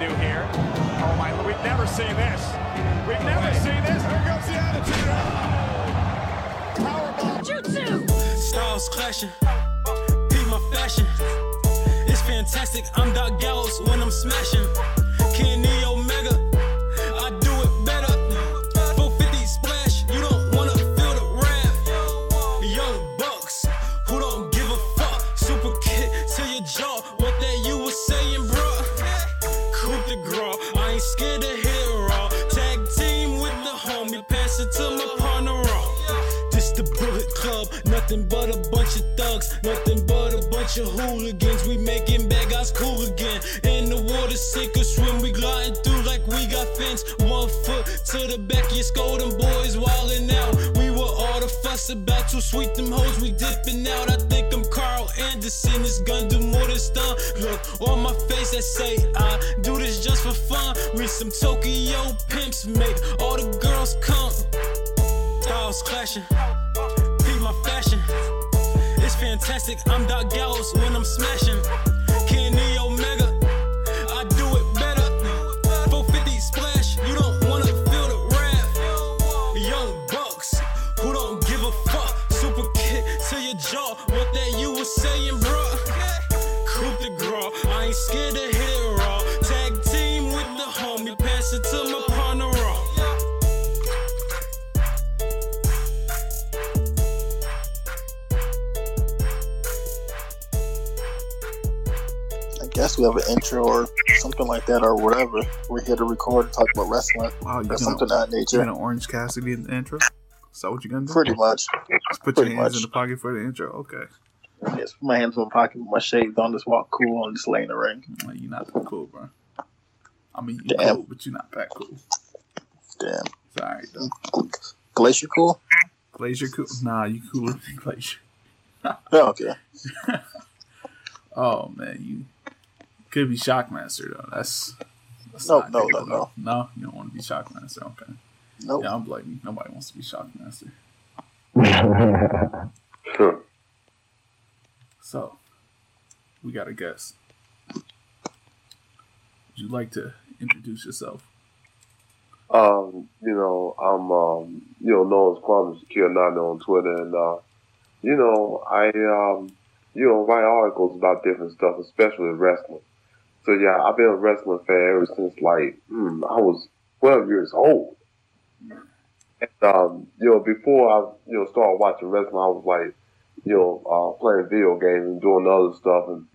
do here. Oh my, we've never seen this. We've never seen this. Here comes the attitude. Oh. Powerbomb. Jutsu. Styles clashing. Beat my fashion. It's fantastic. I'm Doc Gallows when I'm smashing. Kenny Omega. Bunch of hooligans. We making bad guys cool again. In the water, sink or swim, we gliding through like we got fins. One foot to the back, you scold them boys wildin' out. We were all the fuss about too sweet them hoes, we dipping out. I think I'm Karl Anderson, this gun do more than stun. Look on my face, that say I do this just for fun. We some Tokyo pimps, make all the girls come. Styles clashing, beat my fashion. Fantastic. I'm Doc Gallows when I'm smashing. Kenny Omega, guess we have an intro or something like that or whatever. We're here to record and talk about wrestling Wow, you or something that you nature. gonna Orange Cassidy in the intro? Is that what you're gonna do? Pretty much. Just put your hands much. in the pocket for the intro. Okay. Yes, put my hands in my pocket with my shades on, just walk cool and just lay in the ring. You're not that cool, bro. I mean, you're Damn. cool, but you're not that cool. Damn. It's alright though. Glacier cool? Glacier cool? Nah, you cooler than Glacier. Yeah, okay. Oh man, you could be Shockmaster though. That's, that's No, no, no, no. No, you don't want to be Shockmaster. Okay. Nope. Yeah, I'm blaming. Nobody wants to be Shockmaster. Sure. So, we got a guest. Would you like to introduce yourself? Um, you know, I'm um, you know, known as Kwame Shakir Nando on Twitter and uh, you know, I um you know, write articles about different stuff, especially wrestling. So yeah, I've been a wrestling fan ever since like hmm, I was twelve years old. And um, you know, before I, you know, started watching wrestling, I was like, you know, uh, playing video games and doing other stuff and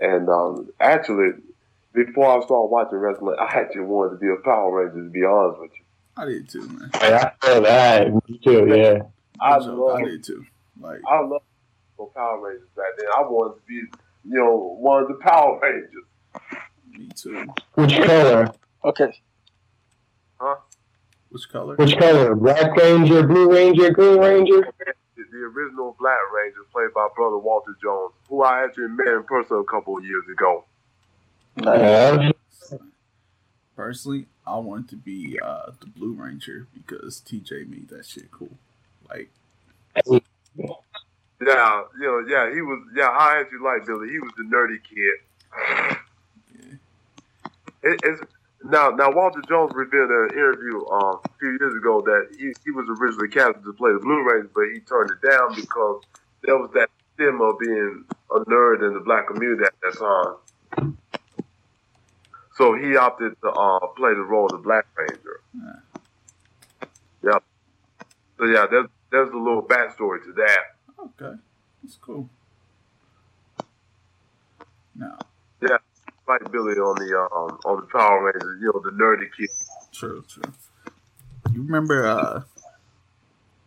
and um, actually before I started watching wrestling, I actually wanted to be a Power Ranger. To be honest with you, I did too, man. Hey, I feel that. Me too, yeah. I No joke, love, I did too. Like, I love Power Rangers back then. I wanted to be, you know, one of the Power Rangers. Me too. Which color? Okay. Huh? Which color? Which color? Black Ranger, Blue Ranger, Green Ranger? The, the original Black Ranger, played by brother Walter Jones, who I actually met in person a couple of years ago. Nice. Personally, I wanted to be uh, the Blue Ranger because TJ made that shit cool. Like, Yeah, you know, yeah, he was. Yeah, I actually like Billy. He was the nerdy kid. It, it's now now Walter Jones revealed in an interview um, a few years ago that he, he was originally cast to play the Blue Ranger, but he turned it down because there was that stigma of being a nerd in the black community at that time. So he opted to uh, play the role of the Black Ranger. Yeah. Yep. So yeah, there's there's a little backstory to that. okay, that's cool. Now, Like Billy on the um, on the Power Rangers, you know, the nerdy kid. true, true. You remember, uh,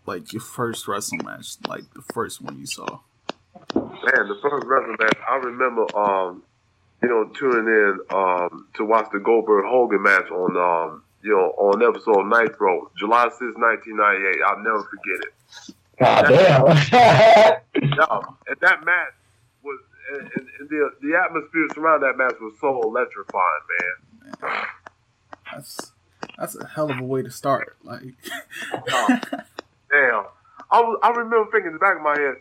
like your first wrestling match, like the first one you saw? Man, the first wrestling match, I remember, um, you know, tuning in um, to watch the Goldberg Hogan match on, um, you know, on episode Nitro, July 6, 1998. I'll never forget it. God damn. Yeah, and that match was, and, and, the the atmosphere surrounding that match was so electrifying, man. Man, that's that's a hell of a way to start. Like, Damn, I was, I remember thinking in the back of my head,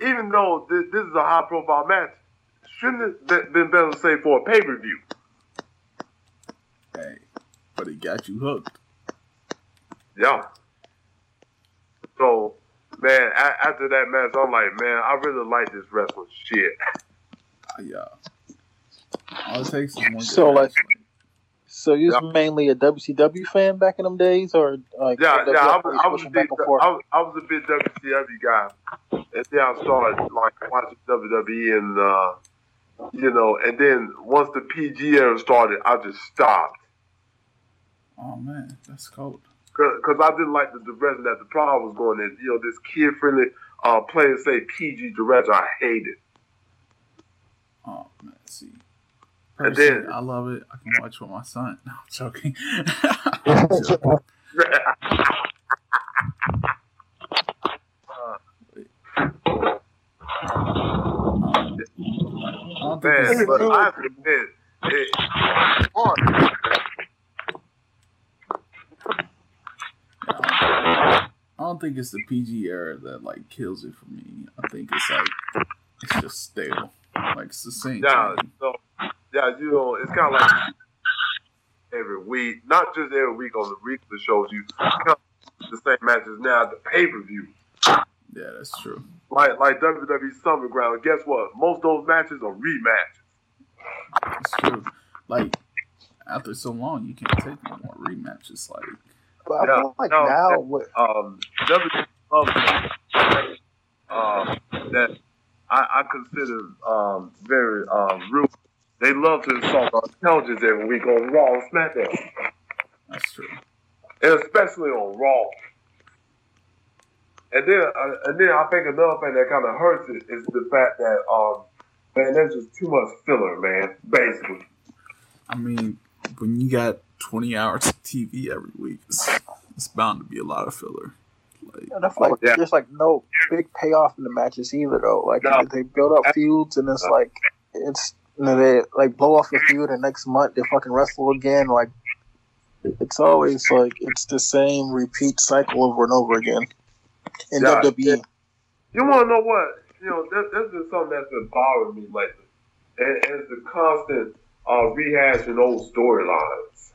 even though this, this is a high profile match, shouldn't it be- been better to say for a pay per view? Hey, but he got you hooked. Yeah. So, man, a- after that match, I'm like, man, I really like this wrestling shit. Yeah. All it takes is one. good So, like- match. So you Yeah. was mainly a WCW fan back in them days, or like Yeah, yeah, I was, I was, a switching big, back and forth? I was, I was a big WCW guy, and then I started like watching WWE, and uh, you know, and then once the PG era started, I just stopped Oh man, that's cold. because I didn't like the direction that the product was going in. You know, this kid friendly, uh, plain say PG direction, I hate it. Oh man, see. Personally, then- I love it. I can watch with my son. No, I'm joking. I'm joking. I don't think Man, it's, but I have to admit, it's hard. I don't think it's the PG era that like kills it for me. I think it's like it's just stale. Like it's the same Yeah, thing. so yeah, you know, it's kind of like every week, not just every week on the weekly shows. You come the same matches now at the pay per view, Yeah, that's true. like like WWE Summer Ground. Guess what? Most of those matches are rematches. That's true. Like after so long, you can't take no more rematches. Like But I Yeah, feel like no, now, with, Um, WWE Summer, uh, that I, consider um, very um, rude. They love to insult our intelligence every week on Raw and SmackDown. that's true. and especially on Raw. And then, uh, and then I think another thing that kind of hurts it is the fact that, um, man, there's just too much filler, man. Basically, I mean, when you got 20 hours of TV every week, it's, it's bound to be a lot of filler. Like, and I feel like Yeah. there's like no big payoff in the matches either, though. Like No. they build up feuds, and it's like it's you know, they like blow off the feud, and next month they fucking wrestle again. Like it's always like it's the same repeat cycle over and over again in. Yeah. WWE. you want to know what? You know, there, there's been something that's been bothering me lately, and it's the constant uh, rehashing old storylines.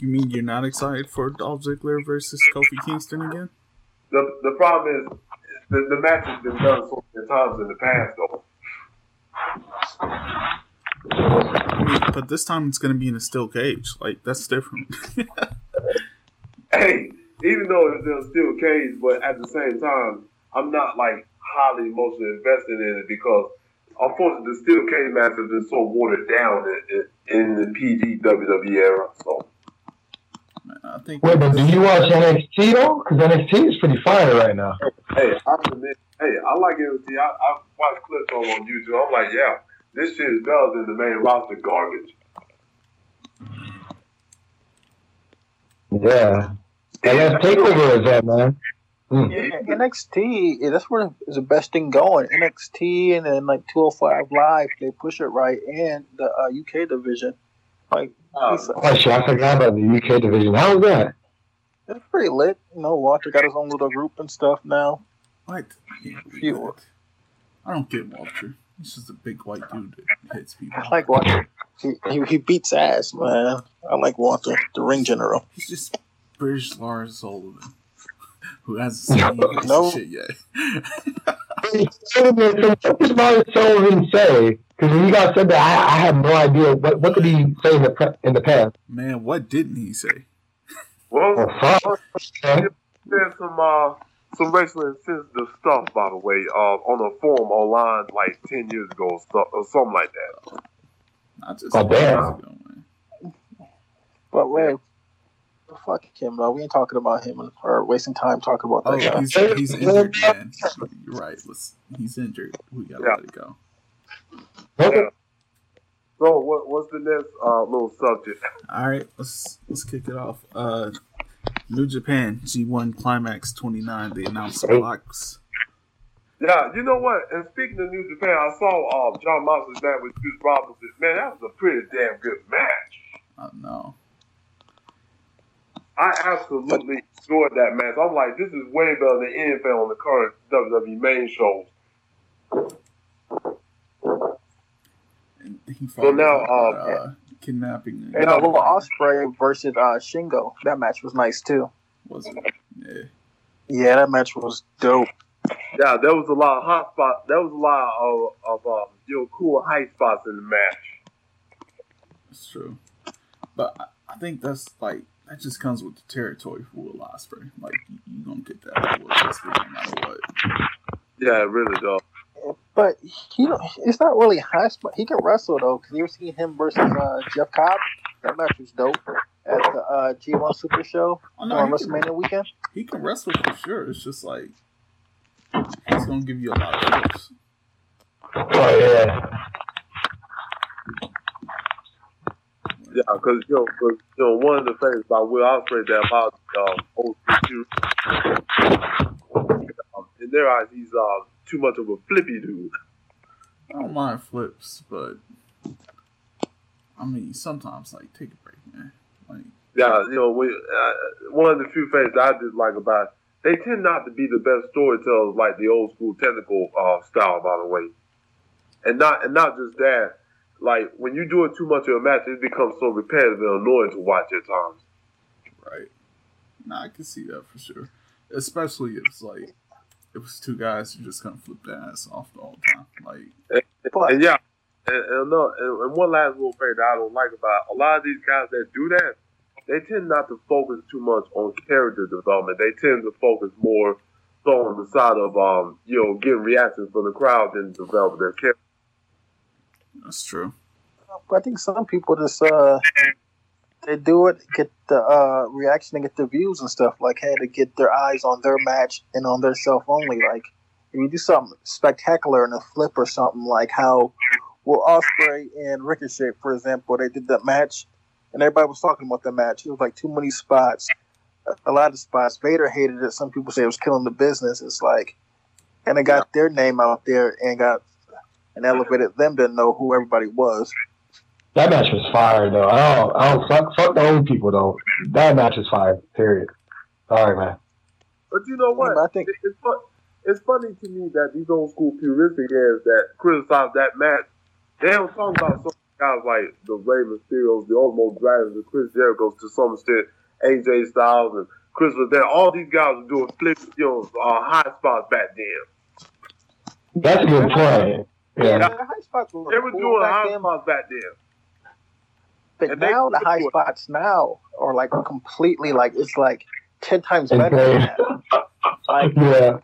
You mean you're not excited for Dolph Ziggler versus Kofi Kingston again? The the problem is the, the match has been done so many times in the past, though. I mean, but this time it's going to be in a steel cage. Like, that's different. hey, even though it's in a steel cage, but at the same time, I'm not like highly emotionally invested in it because unfortunately the steel cage match has been so watered down in, in, in the PG WWE era. So I think. Wait, but do you watch NXT though? Because NXT is pretty fire right now. hey, I admit, hey, I like NXT. I, I watch clips on on YouTube. I'm like, yeah, this shit is better than the main roster garbage. Yeah. And that's takeover is that man. Mm. Yeah, NXT, yeah, that's where is the best thing going. NXT and then like 205 Live, they push it right, and the uh, UK division. Like, Uh, it's, Oh shit, I forgot about the UK division. How was that? it's pretty lit. You know, Walter got his own little group and stuff now. What? I Few. I don't get Walter. He's just a big white dude that hits people. I like Walter. He, he, he beats ass, man. I like Walter, the ring general. He's just British Lars Sullivan, who hasn't seen any No. shit yet. What did Sullivan say? Because when you guys said that, I, I had no idea. What what did he say in the pre- in the past? Man, what didn't he say? well, Oh fuck. Okay. there's some uh some racially insensitive stuff, by the way, uh, on a forum online like ten years ago or, or something like that. Not just Oh, damn. ago, man. But wait, fuck him, though. We ain't talking about him or wasting time talking about Oh, that guy. he's, he's injured, man. You're right. Let's, he's injured. We gotta Yeah. let it go. Okay. So what what's the next uh, little subject? All right, let's let's kick it off. Uh, New Japan G1 Climax 29. They announced the blocks. Yeah, you know what? And speaking of New Japan, I saw uh, Jon Moxley's match with Juice Robinson. Man, that was a pretty damn good match. Uh, no, I absolutely enjoyed that match. I'm like, this is way better than anything on the current WWE main shows. and he fought now, uh, uh, kidnapping. And uh, Will Ospreay versus uh, Shingo. That match was nice too. Was it? Yeah. Yeah, that match was dope. Yeah, there was a lot of hot spots. There was a lot of, of um, you know, cool high spots in the match. That's true. But I, I think that's like that just comes with the territory for Will Ospreay. Like you, you gonna get that Will Ospreay no matter what. Yeah, it really does. But he don't, it's not really high spot. He can wrestle though, because you ever seen him versus uh, Jeff Cobb? That match was dope at the uh, G1 Super Show Oh, no, on he can- WrestleMania weekend. He can wrestle for sure. It's just like he's gonna give you a lot of looks. Oh yeah. Yeah, because you know, 'cause, you know, one of the things about Will Ospreay that about um, old issue, um, in their eyes, he's uh, too much of a flippy dude. I don't mind flips, but I mean sometimes like take a break, man. Like Yeah, you know, we, uh, one of the few things I dislike about it, they tend not to be the best storytellers like the old school technical uh, style, by the way. And not and not just that, like when you do it too much of a match, it becomes so repetitive and annoying to watch at times. right. Nah, I can see that for sure. Especially if it's like it was two guys who just kind of flip their ass off the whole time. Like But And yeah, and, and, no, and, and one last little thing that I don't like about a lot of these guys that do that, they tend not to focus too much on character development. They tend to focus more so on the side of um, you know, getting reactions from the crowd than develop their character. That's true. I think some people just uh they do it get the uh reaction and get the views and stuff like hey to get their eyes on their match and on their self only. Like if you do something spectacular in a flip or something like how Will Ospreay and Ricochet for example they did that match and everybody was talking about the match. It was like too many spots a lot of spots. Vader hated it. Some people say it was killing the business. It's like and it got their name out there and got and elevated them to know who everybody was That match was fire though. I don't, I don't fuck, fuck the old people though. That match was fire. Period. Sorry, man. But you know what? I think- It- it's fun. It's funny to me that these old school puristic heads that criticize that match, they don't talk about some guys like the Rey Mysterios, the Ultimo Dragons, the Chris Jericho's to some extent, AJ Styles and Chris was there. All these guys were doing flips, you know, uh, high spots back then. That's a good point. Yeah, Yeah. the high spots were They were cool doing back high then, spots back then. but and they- now the high spots now are like completely like it's like ten times better. Than that. Like, Yeah.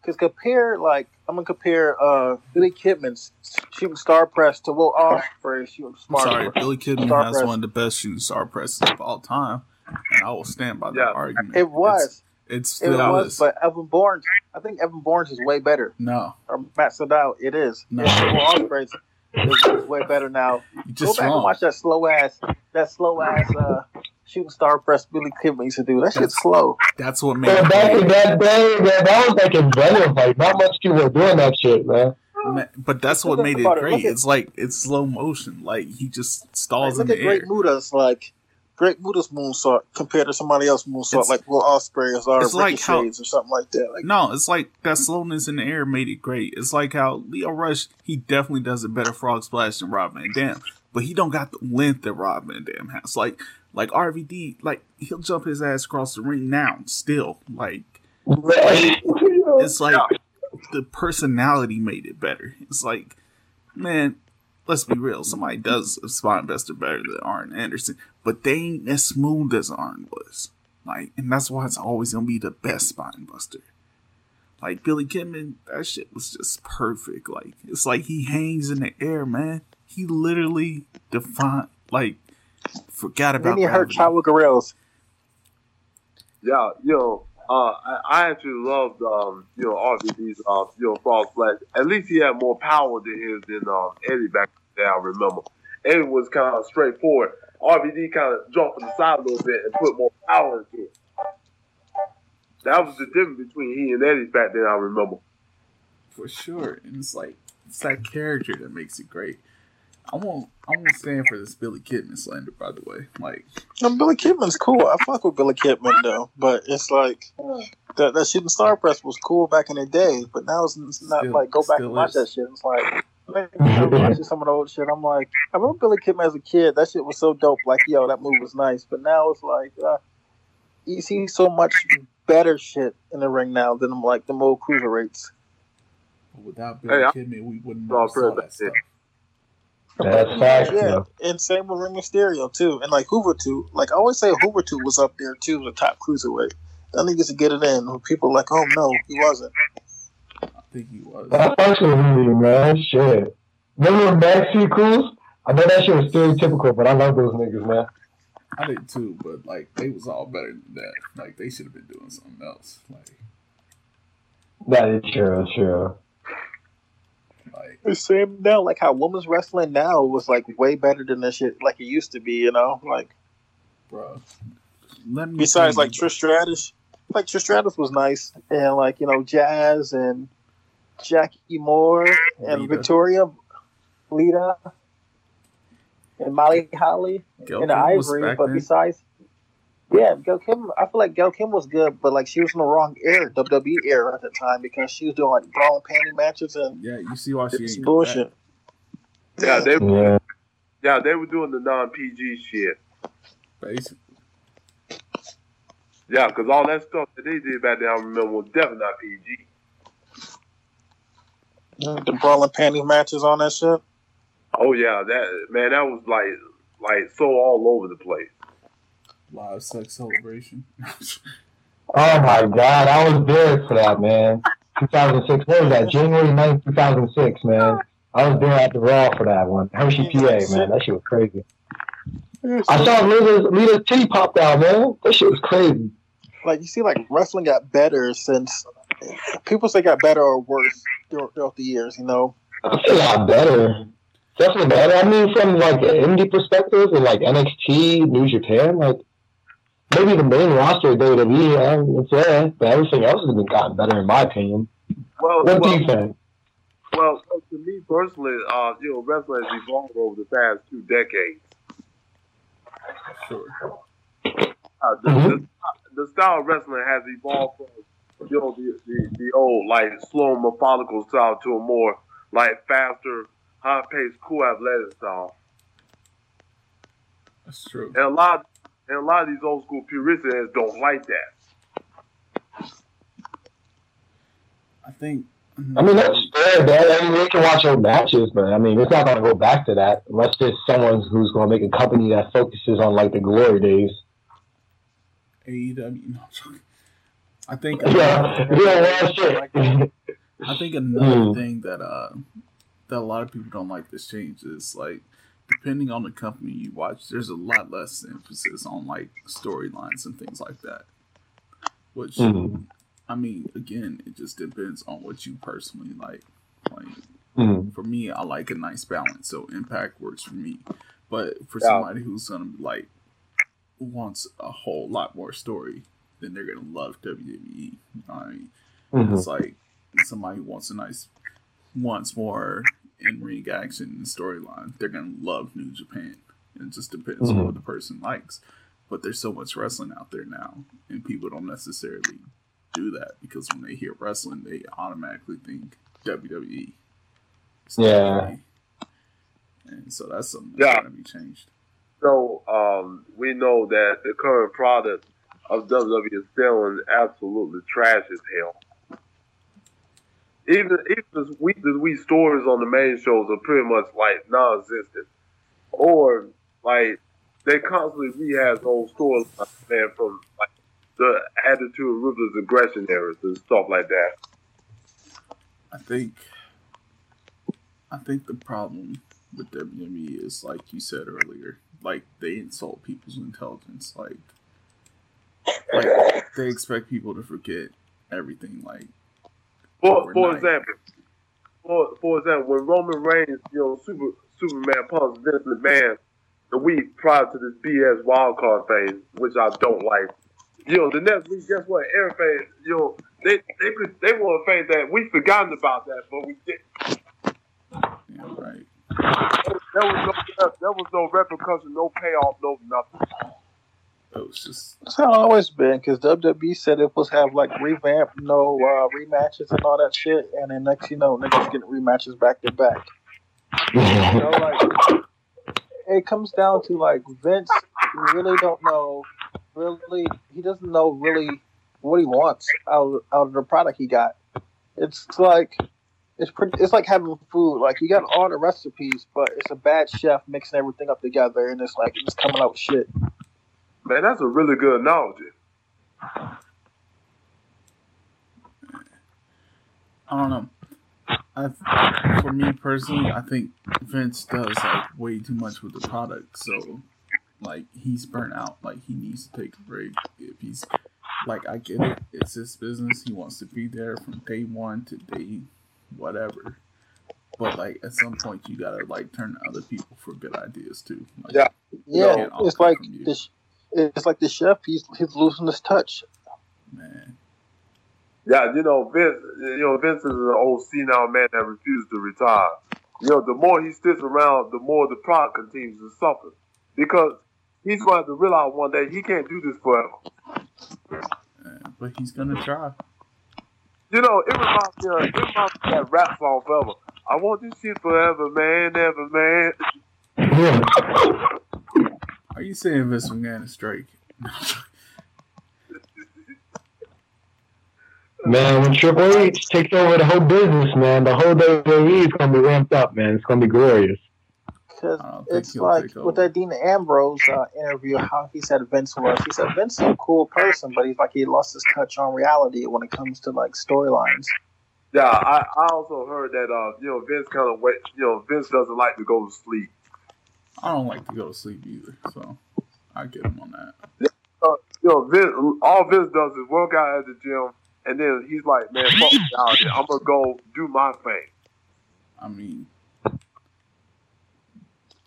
because compare like I'm gonna compare uh Billy Kidman's shooting star press to Will Ospreay shooting I'm smart. sorry, Billy Kidman Star has press. one of the best shooting star presses of all time, and I will stand by that Yeah. argument. It was, It's, it it still was, but Evan Bourne, I think Evan Bourne's is way better. no, Or Matt Sydal, it is. No. Will is, is way better now. you Go just back and watch that slow ass, that slow ass uh, shooting star press Billy Kidman used to do. That shit's slow. That's what made So it back in great. that day, man, that was like in Venice. Like, not much people were doing that shit, man. Ma- But that's what made it about it. great. At- It's like it's slow motion. Like he just Like, stalls in look the at Great air. Muta's like Great Muta's moonsault compared to somebody else's moonsault, It's- like Will Ospreay's or it's like how- or something like that. Like, No, it's like that slowness in the air made it great. It's like how Lio Rush, he definitely does a better frog splash than Rob Van Dam, but he don't got the length that Rob Van Dam has. Like, like RVD, like he'll jump his ass across the ring now, still. Like, it's like the personality made it better. It's like, man, let's be real. Somebody does a spine buster better than Arn Anderson, but they ain't as smooth as Arn was. Like, and that's why it's always gonna be the best spine buster. Like Billy Kidman, that shit was just perfect. Like, it's like he hangs in the air, man. He literally defined, like, forgot about. then you heard gravity. Chavo Guerrero's. Yeah, yo, uh, I, I actually loved, um, you know, RVD's, uh, you know, Frog Splash. At least he had more power than his than um, Eddie back then, I remember. Eddie was kind of straightforward. RVD kind of jumped to the side a little bit and put more power into it. That was the difference between he and Eddie back then, I remember. for sure. And it's like it's that character that makes it great. I won't I won't stand for this Billy Kidman slander, by the way. Like No, Billy Kidman's cool. I fuck with Billy Kidman though, but it's like that, that shooting star press was cool back in the day, but now it's, it's not Still- like go back and watch is. that shit. It's like Like, I'm watching some of the old shit. I'm like, I remember Billy Kidman as a kid. That shit was so dope. Like, yo, that move was nice. But now it's like, uh, you see so much better shit in the ring now than like the old cruiserweights. Without Billy Hey, I- Kidman, we wouldn't have saw that that's stuff. That's facts, Yeah, and same with Rey Mysterio too, and like Hoover too. Like I always say, Hoover too was up there too, the top cruiserweight. That nigga to get it in. People are like, oh no, he wasn't. I think he was. That fucks with me, man. Shit. Remember Backseat Cruise? I know that shit was stereotypical, but I love those niggas, man. I did too, but like they was all better than that. Like they should have been doing something else. Like That is true, true. like The same now, like how women's wrestling now was like way better than that shit like it used to be. You know, like bro. Let me besides like you, Trish Stratus, like Trish Stratus was nice, and like you know Jazz and Jackie Moore and Lita. Victoria, Lita, and Molly Holly. Gail and Kim was Ivory, but then. besides, yeah, Gail Kim, I feel like Gail Kim was good, but like she was in the wrong era, WWE era at the time because she was doing like bra and panty matches and Yeah, you see why she it's ain't bullshit. Yeah, they Yeah. yeah they were doing the non PG shit. Basically, Yeah, because all that stuff that they did back then, I remember was definitely not PG. The bra and panty matches on that shit. Oh yeah, that man, that was like like so all over the place. live sex celebration. Oh my god, I was there for that, man. 2006. What was that? January 9th, 2006, man. I was there at the Raw for that one. Hershey, PA, man. That shit was crazy. I saw Lita's, Lita's titty popped out, man. That shit was crazy. Like you see, like wrestling got better since people say got better or worse throughout, throughout the years. You know, I feel a lot better. Definitely better. I mean, from like an indie perspective and like NXT, New Japan, like maybe the main roster of WWE, it's there, but everything else has been gotten better in my opinion. Well, What do you think? well, to me personally, uh, you know, wrestling has evolved over the past two decades. sure. Uh, the, Mhm. the, the style of wrestling has evolved from you know the, the, the old like slow methodical style to a more like faster, high paced, cool athletic style. That's true. And a lot and a lot of these old school purists don't like that. I think. Mm-hmm. I mean, that's fair, man. I mean, they can watch old matches, but I mean, it's not going to go back to that unless there's someone who's going to make a company that focuses on like the glory days. AEW. No, I'm joking. I think. Yeah, yeah, well, shit. I think another Hmm. thing that uh that a lot of people don't like this change is like depending on the company you watch, there's a lot less emphasis on like storylines and things like that. Which Mhm. I mean, again, it just depends on what you personally like. Like Mhm. for me, I like a nice balance, so Impact works for me. But for Yeah. somebody who's gonna be like wants a whole lot more story, then they're gonna love WWE. You know what I mean? Mhm. It's like somebody who wants a nice, wants more in ring action and storyline. They're gonna love New Japan. It just depends on Mhm. what the person likes. But there's so much wrestling out there now, and people don't necessarily do that because when they hear wrestling, they automatically think WWE. It's Yeah. WWE. And so that's something that's Yeah. gonna be changed. So um, we know that the current product of WWE is selling absolutely trash as hell. Even even the we the we stores on the main shows are pretty much like non-existent, or like they constantly rehash old storylines, man, from like the attitude of ruthless aggression eras and stuff like that. I think I think the problem with WWE is like you said earlier, like they insult people's intelligence. Like like they expect people to forget everything like For for example, for for example, when Roman Reigns, you know, Super Superman punches Vince McMahon the week prior to this BS wildcard thing, which I don't like. You know, the next week, guess what? Everything, you know, they they could they want to think that we forgotten about that, but we did. yeah, right. There was no there was no repercussion, no payoff, no nothing. It was just That's how it's always been because WWE said it was have like revamp, no uh, rematches and all that shit, and then next you know niggas getting rematches back to back. You know, like it comes down to like Vince really don't know really he doesn't know really what he wants out out of the product he got. It's like it's pretty it's like having food. Like you got all the recipes, but it's a bad chef mixing everything up together and it's like it's coming out with shit. Man, that's a really good analogy. I don't know. I, for me personally, I think Vince does like way too much with the product. So, like, he's burnt out. Like, he needs to take a break. If he's like, I get it. It's his business. He wants to be there from day one to day whatever. But like, at some point, you gotta like turn to other people for good ideas too. Like, Yeah. Yeah, it's like from you. this. It's like the chef. He's he's losing his touch. man. Yeah, you know, Vince. You know, Vince is an old senile man that refused to retire. You know, the more he sticks around, the more the product continues to suffer because he's going to have to realize one day he can't do this forever. Uh, but he's gonna try. You know, it reminds me of, it reminds me of that rap song forever. I want this shit forever, man, ever, man. Yeah. Are you saying Vince McMahon is Drake? Man, when Triple H takes over the whole business, man, the whole WWE is gonna be ramped up, man. It's gonna be glorious. Because I don't think it's like with that Dean Ambrose uh, interview, how he said Vince was. He said Vince is a cool person, but he's like he lost his touch on reality when it comes to like storylines. Yeah, I, I also heard that uh, you know, Vince kind of wait. You know, Vince doesn't like to go to sleep. I don't like to go to sleep either, so I get him on that. Uh, know, Vince, all Vince does is work out at the gym, and then he's like, "Man, fuck. I'm gonna go do my thing." I mean,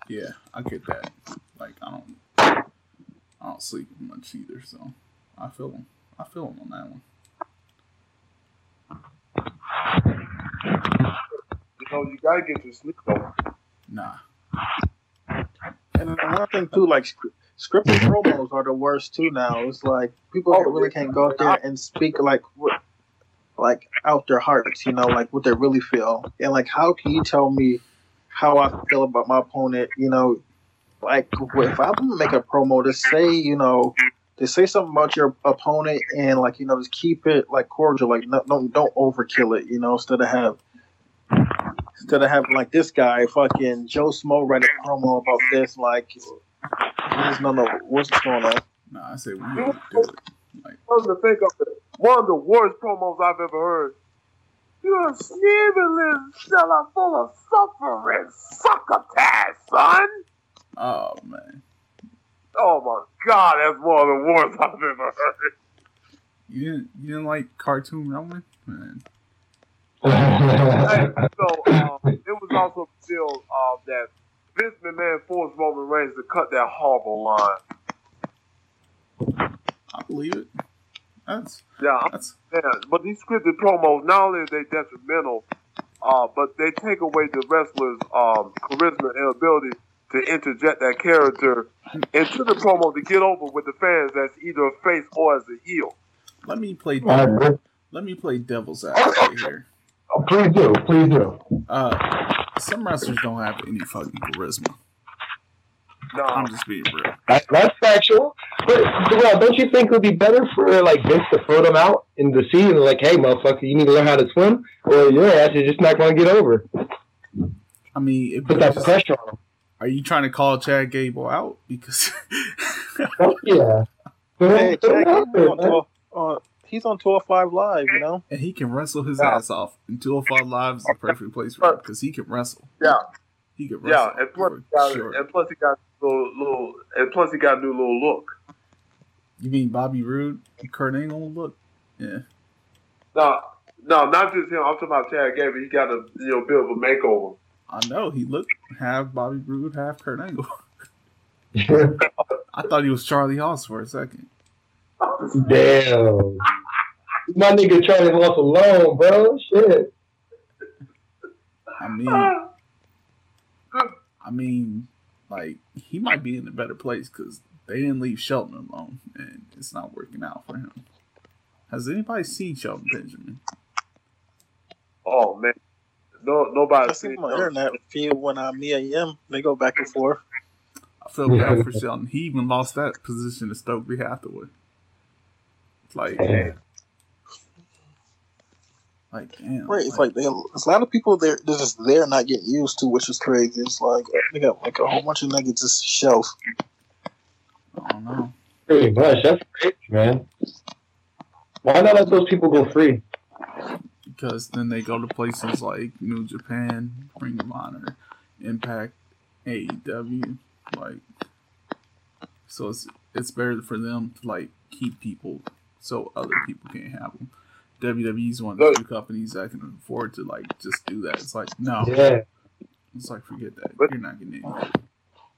yeah, I get that. Like, I don't, I don't sleep much either, so I feel him. I feel him on that one. You know, you gotta get your sleep though. Nah, And one thing too, like sc- scripted promos are the worst too. Now it's like people Oh, really can't go out there and speak like what, like out their hearts, you know, like what they really feel. And like, how can you tell me how I feel about my opponent? You know, like if I'm gonna make a promo to say, you know, to say something about your opponent and like you know just keep it like cordial, like no, don't don't overkill it, you know, instead of have. Instead of having like this guy, fucking Joe Smo, write a promo about this, like he doesn't know what's going on. nah. I say we gotta do it. Like, Come to think of it, one of the worst promos I've ever heard. You're a sniveling cellar full of suffering succotash, son. oh man, Oh my god, that's one of the worst I've ever heard. you didn't, you didn't like cartoon Roman, man. Hey, so um, it was also still uh, that Vince McMahon forced Roman Reigns to cut that horrible line. I believe it. That's Yeah, that's Yeah, but these scripted promos, not only are they detrimental, uh, but they take away the wrestler's um, charisma and ability to interject that character into the promo to get over with the fans as either a face or as a heel. let me play. All right, Let me play devil's advocate here. Oh, please do, please do. Uh, some wrestlers don't have any fucking charisma. No, I'm just being real. That, that's factual. But well, don't you think it would be better for like Vince to throw them out in the sea and like, hey, motherfucker, you need to learn how to swim, or your ass is just not going to get over. I mean, if Put that pressure on them. are you trying to call Chad Gable out because? them. Yeah. Hey, Put him Jack, out there, on man. Tour, he's on tour oh five live, you know. and he can wrestle his Yeah. ass off. And 205 Live is the perfect place for him because he can wrestle. yeah, He can yeah, wrestle. and plus, he got, sure. and plus he got a little, little, and plus he got a new little look. You mean Bobby Roode, Kurt Angle look? Yeah. No, no, not just him. I'm talking about Chad Gable. He got a you know bit of a makeover. I know he looked half Bobby Roode, half Kurt Angle. I thought he was Charlie Haas for a second. Damn. My nigga Charlie lost alone, bro. Shit. I mean, I mean, like he might be in a better place because they didn't leave Shelton alone, and it's not working out for him. Has anybody seen Shelton Benjamin? Oh man, no nobody I see seen my internet feed when I'm me and Yim. They go back and forth. I feel bad for Shelton. He even lost that position to Stokely Hathaway. It's like, Damn. Like damn. Right, it's like they, there's a lot of people there. They're just there, not getting used to, which is crazy. It's like they got like a whole bunch of niggas just shelf. I don't know. Pretty much. That's crazy, man. Why not let those people go free? because then they go to places like New Japan, Ring of Honor, Impact, AEW, like so it's it's better for them to like keep people so other people can't have them. WWE's one of the few companies that can afford to like just do that. It's like no, Yeah. it's like forget that. But- You're not getting it.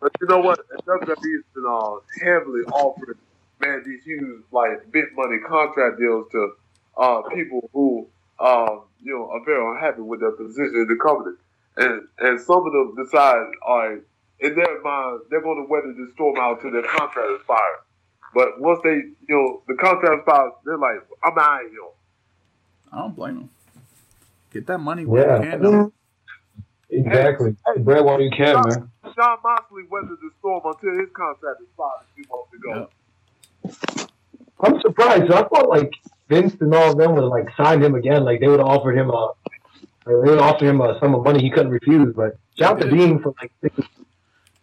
But you know what? WWE's been uh, heavily offering man these huge like big money contract deals to uh, people who um, you know are very unhappy with their position in the company, and and some of them decide, all right, in their mind they're going to weather the storm out till their contract expires. But once they, you know, the contract expires, they're like, I'm out of here. I don't blame him. Get that money where you Yeah. can. Though. Exactly. Bread while you can, man. Jon Moxley weathered the storm until his contract expired a few months ago. Yep. I'm surprised. I thought like Vince and all of them would have like signed him again. Like they would have offered him a, they would offer him a sum of money he couldn't refuse. But shout to They did. Dean for like, sticking,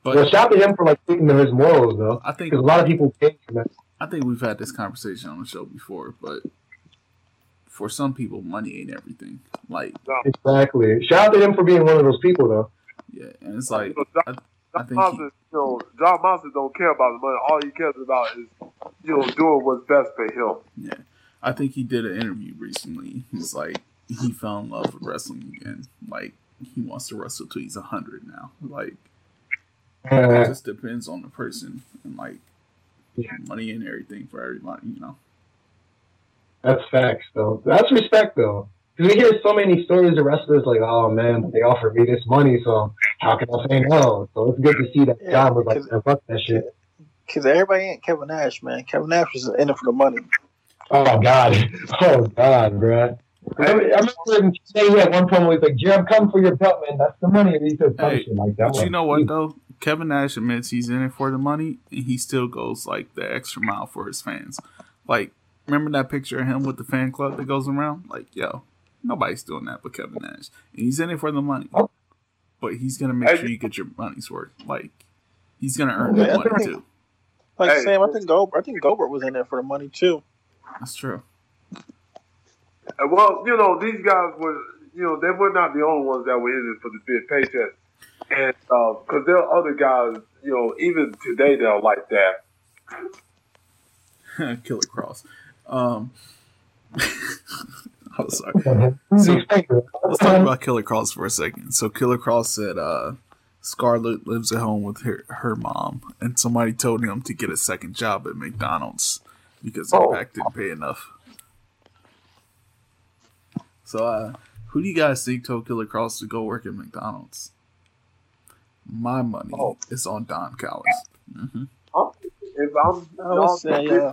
But well, shout to him for like sticking to his morals though. I think Because a lot of people think man. I think we've had this conversation on the show before, but for some people, money ain't everything. Like, Exactly. Shout out to him for being one of those people though. yeah, and it's like So I, John, I John think he, you know, Jon Moxley don't care about the money. All he cares about is, you know, doing what's best for him. yeah, I think he did an interview recently. He's like he fell in love with wrestling again. Like he wants to wrestle till he's hundred now. Like it Uh, just depends on the person and like Yeah. money and everything for everybody. You know, that's facts though. That's respect though. Because we hear so many stories of wrestlers like, oh man, they offered me this money, so how can I say no? So it's good to see that Yeah, John was like, because- "Man, fuck that shit. Because everybody ain't Kevin Nash, man. Kevin Nash was in it for the money. Oh god, oh god, bruh. I remember, I remember him saying at one point, he's like, "Jim, come for your belt, man. That's the money." And he said, some Hey, shit like that. but you know what though? Kevin Nash admits he's in it for the money, and he still goes like the extra mile for his fans. Like, remember that picture of him with the fan club that goes around? Like, yo, nobody's doing that but Kevin Nash, and he's in it for the money. But he's gonna make sure you get your money's worth. Like, he's gonna earn Yeah, that I money too. Like Hey. Sam, I think Goldberg, I think Goldberg was in it for the money too. That's true. Uh, well, you know, these guys were, you know, they were not the only ones that were in it for the big paycheck. And uh, because there are other guys, you know, even today they're like that. Killer Kross. Um, I'm sorry. So- Let's talk about Killer Kross for a second. So Killer Kross said uh Scarlett lives at home with her, her mom and somebody told him to get a second job at McDonald's because Oh. Impact didn't pay enough. So uh who do you guys think told Killer Kross to go work at McDonald's? My money Oh. is on Don Callis. hmm If I'm, I would say, uh,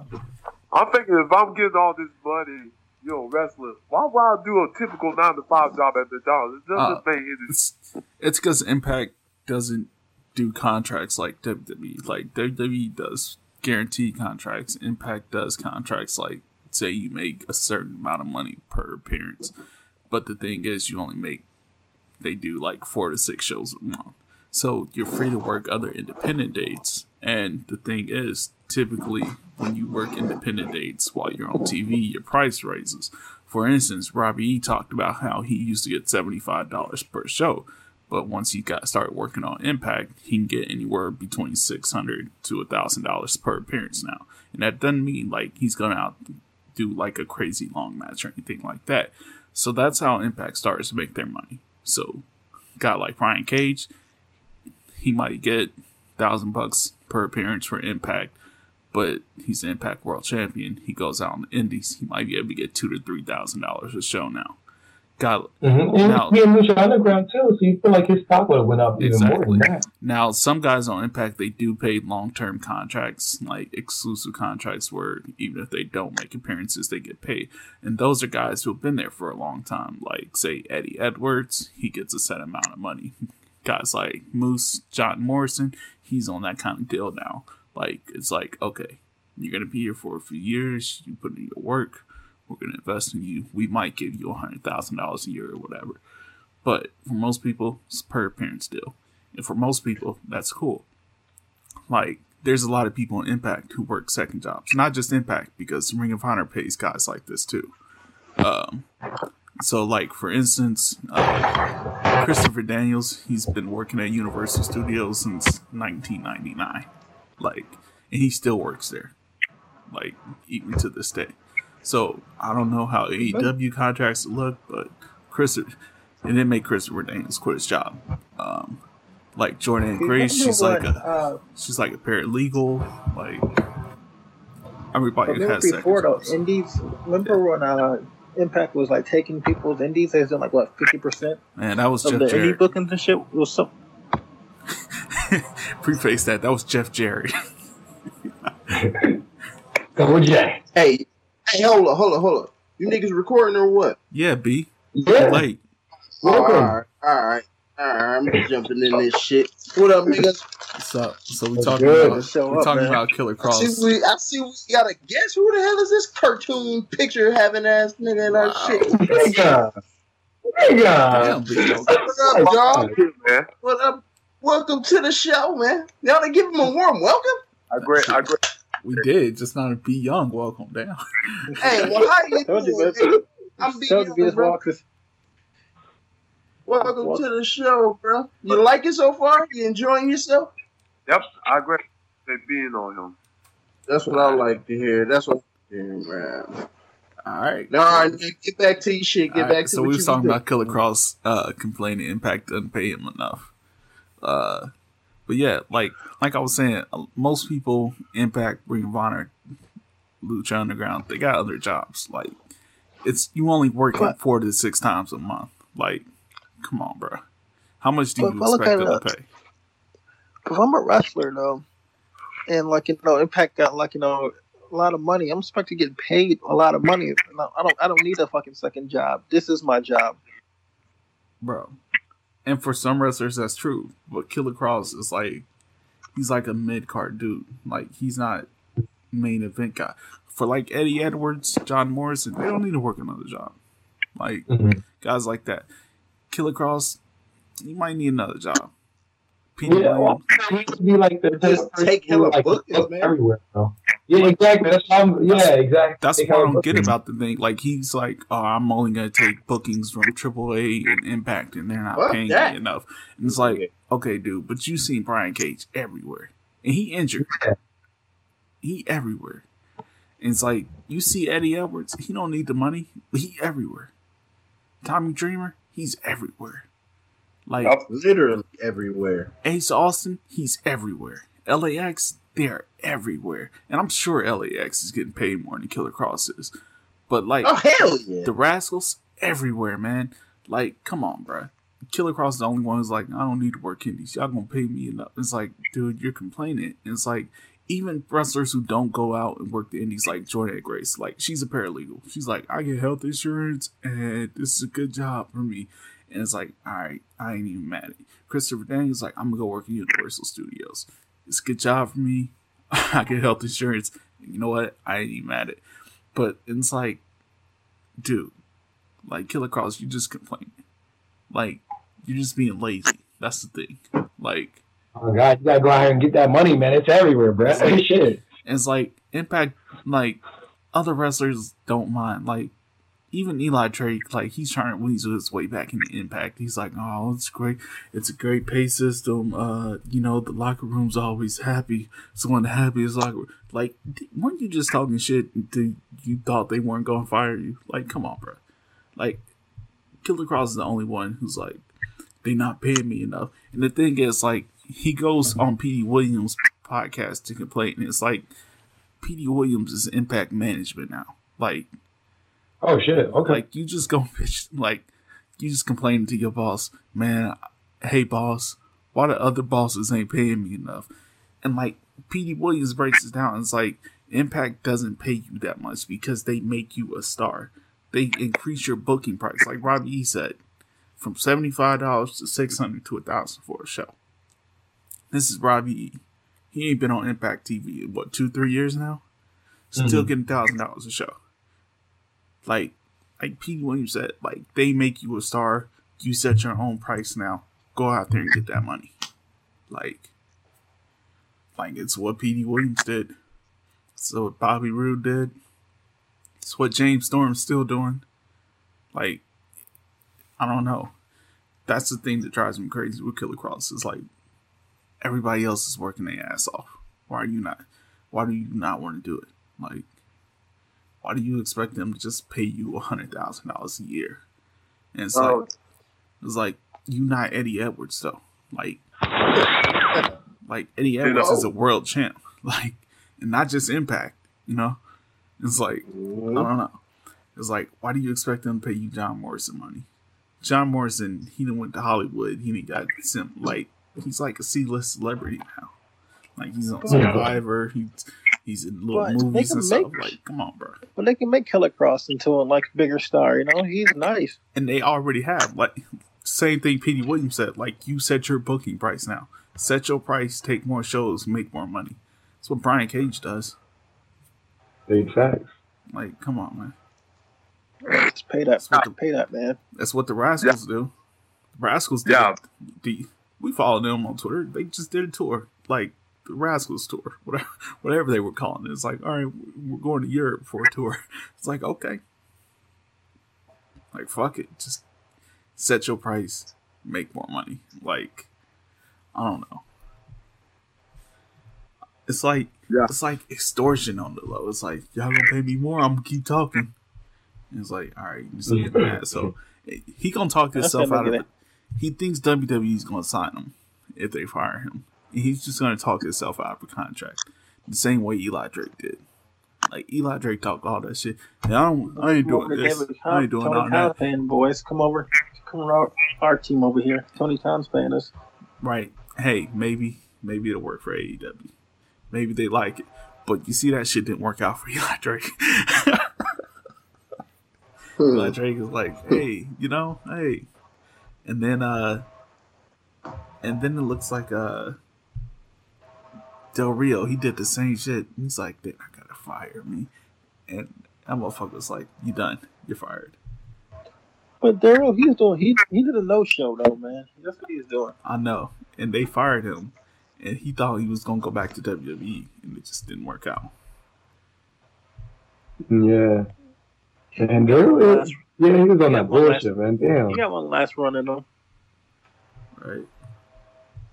I'm thinking if I'm getting all this money, you know, wrestling, why would I do a typical nine to five job at McDonald's? It doesn't Uh, make any It's it's because Impact doesn't do contracts like WWE. Like WWE does guaranteed contracts. Impact does contracts like say you make a certain amount of money per appearance. But the thing is, you only make they do like four to six shows a month. So you're free to work other independent dates. And the thing is, typically when you work independent dates while you're on TV, your price raises. For instance, Robbie E talked about how he used to get seventy five dollars per show, but once he got started working on Impact, he can get anywhere between 600 to thousand dollars per appearance now. And that doesn't mean like he's gonna out do like a crazy long match or anything like that. So that's how Impact starts to make their money. So, guy like Brian Cage, he might get thousand bucks per appearance for Impact, but he's an Impact World Champion. He goes out on the Indies, he might be able to get two to three thousand dollars a show now. got Mm-hmm. And Now- he in Lucha Underground too, so you feel like his stock would went up even more Exactly. than that. Now, some guys on Impact they do pay long term contracts, like exclusive contracts, where even if they don't make appearances, they get paid. And those are guys who have been there for a long time. Like say Eddie Edwards, he gets a set amount of money. Guys like Moose, John Morrison, he's on that kind of deal now. Like it's like okay, you're gonna be here for a few years. You put in your work. We're gonna invest in you. We might give you a hundred thousand dollars a year or whatever. But for most people, it's per appearance deal. And for most people, that's cool. Like, there's a lot of people in Impact who work second jobs. Not just Impact, because Ring of Honor pays guys like this too. Um, so, like, for instance, uh, Christopher Daniels, he's been working at Universal Studios since 1999. Like, and he still works there. Like, even to this day. So, I don't know how AEW contracts look, but Chris, it didn't make Christopher Daniels quit his job. Um, like Jordynne Grace, she's like a uh, she's like a paralegal. Like everybody has before though, indies. Remember when uh, Impact was like taking people's indies? They was doing like what fifty percent Man, that was of Jeff the indie Jarrett. bookings and shit. It was so Preface that. That was Jeff Jarrett. Double J. Hey, hey, hold up, hold up, hold up. You niggas recording or what? yeah, B. Yeah. Late. Oh, all Welcome. right, all right, all right. I'm jumping in this shit. What up, niggas? What's up? so we talking good. about Show we up, talking man. about Killer I see Cross. we, I see we got a guess. Who the hell is this cartoon picture having ass nigga in our Wow. shit? Nigga. Damn, Nigga. B. What up, y'all? What up? Welcome to the show, man. Y'all to give him a warm welcome. I agree. I agree. We did, just not a B Young welcome down. Hey, well, how you Told you, doing? man. Hey, I'm B. Told you, Young, bro. Walkers. Welcome to the show, bro. You like it so far? You enjoying yourself? Yep, I agree. They being on him. That's what I like to hear. That's what I'm hearing, man. All right. All right, get back to your shit. Get All right, back to so what we you was talking do. about Killer Kross uh, complaining Impact doesn't pay him enough. Uh, but yeah, like like I was saying, uh, most people Impact, Ring of Honor, Lucha Underground, they got other jobs. Like it's you only work But- four to six times a month. Like, come on, bro. How much do you but expect them to pay? If I'm a wrestler though, and like you know, Impact got like you know a lot of money, I'm expected to get paid a lot of money. I don't. I don't need a fucking second job. This is my job. bro. And for some wrestlers, that's true. But Killer Kross is like, he's like a mid card dude. Like he's not main event guy. For like Eddie Edwards, John Morrison, they don't need to work another job. Like Mhm. guys like that. Killer Kross, you might need another job. Pete Yeah, well, Williams, he would be like the Just take who, hella like, bookings, book man. everywhere, bro. Yeah, exactly. That's why I'm, yeah, exactly. that's what I hella don't get about the thing. Like he's like, oh, I'm only gonna take bookings from AAA and Impact, and they're not Fuck paying that. me enough. And it's like, okay, dude, but you seen Brian Cage everywhere, and he injured. He everywhere. And it's like you see Eddie Edwards, he don't need the money, but he everywhere. Tommy Dreamer, he's everywhere. Like Yup. Literally everywhere. Ace Austin, he's everywhere. LAX, they're everywhere. And I'm sure LAX is getting paid more than Killer Kross is. But like Oh hell yeah! the Rascals, everywhere, man. Like, come on, bro. Killer Kross is the only one who's like, I don't need to work indies. Y'all gonna pay me enough. It's like, dude, you're complaining. And it's like, even wrestlers who don't go out and work the indies, like Jordynne Grace, like she's a paralegal. She's like, I get health insurance, and this is a good job for me. And it's like, all right, I ain't even mad at you. Christopher Daniels like, I'm gonna go work in Universal Studios. It's a good job for me. I get health insurance. You know what? I ain't even mad at it. But it's like, dude, like Killer Kross, you just complaining. Like, you're just being lazy. That's the thing. Like, Oh God, you gotta go out here and get that money, man. It's everywhere, bro. Shit. it's like Impact. Like, other wrestlers don't mind. Like, even Eli Drake, like he's trying to weasel his way back into Impact. He's like, oh, it's great. It's a great pay system. Uh, you know, the locker room's always happy. It's one of the happiest locker. Like, d- weren't you just talking shit? until you thought they weren't going to fire you? Like, come on, bro. Like, Killer Kross is the only one who's like, they not paying me enough. And the thing is, like, he goes on Petey Williams' podcast to complain. And it's like, Petey Williams is Impact Management now. Like, Oh shit. Okay. like you just go bitch like you just complaining to your boss, man. Hey, boss, why the other bosses ain't paying me enough? And like Petey Williams breaks it down. It's like Impact doesn't pay you that much because they make you a star. They increase your booking price, like Robbie E said, from seventy five dollars to six hundred to a thousand for a show. This is Robbie E. He ain't been on Impact TV in what two, three years now. Still mm-hmm. getting thousand dollars a show. Like, like Pete Williams said, like they make you a star. You set your own price now. Go out there and get that money. Like, like it's what Petey Williams did. It's what Bobby Roode did. It's what James Storm's still doing. Like, I don't know. That's the thing that drives me crazy with Killer Kross. Is like everybody else is working their ass off. Why are you not? Why do you not want to do it? Like, why do you expect them to just pay you a hundred thousand dollars a year? And it's Oh. like, it's like you not Eddie Edwards though. Like, like Eddie Edwards is a world champ. Like, and not just Impact. You know, it's like I don't know. It's like, why do you expect them to pay you John Morrison money? John Morrison, he didn't went to Hollywood. He done got sent like he's like a C list celebrity now. Like he's on oh, Survivor. He's he's in little But they movies can and stuff. make- Like, come on, bro. But they can make Killer Kross into a like bigger star. You know, he's nice. And they already have like same thing. Petey Williams said. Like you set your booking price now. Set your price. Take more shows. Make more money. That's what Brian Cage does. Big facts. Like, come on, man. Just pay that. what the- Pay that man. That's what the Rascals do. The Rascals did. Yeah. The, we follow them on Twitter. They just did a tour, like the Rascals tour, whatever, whatever they were calling it. It's like, all right, we're going to Europe for a tour. It's like, okay, like fuck it, just set your price, make more money. Like, I don't know. It's like Yeah. it's like extortion on the low. It's like y'all gonna pay me more. I'm gonna keep talking. And it's like, all right, you just get mad. So he gonna talk himself out of it. He thinks WWE's gonna sign him if they fire him. And he's just gonna talk himself out of a contract, the same way Eli Drake did. Like Eli Drake talked all that shit. And I don't. I ain't doing this. I ain't doing Tony all Khan that. paying boys. Come over. Come around our team over here. Tony Khan's paying us. Right. Hey, maybe maybe it'll work for AEW. Maybe they like it. But you see that shit didn't work out for Eli Drake. Eli Drake is like, hey, you know, hey. And then uh and then it looks like uh Del Rio, he did the same shit. He's like, they're not gonna fire me. And that motherfucker's like, you done. You're fired. But Daryl, he's doing. He he did a no show though, man. That's what he's doing. I know. And they fired him. And he thought he was gonna go back to WWE and it just didn't work out. Yeah. And there was, yeah, he was on Yeah, that one last- bullshit, man. Damn. He got one last run in him. Right?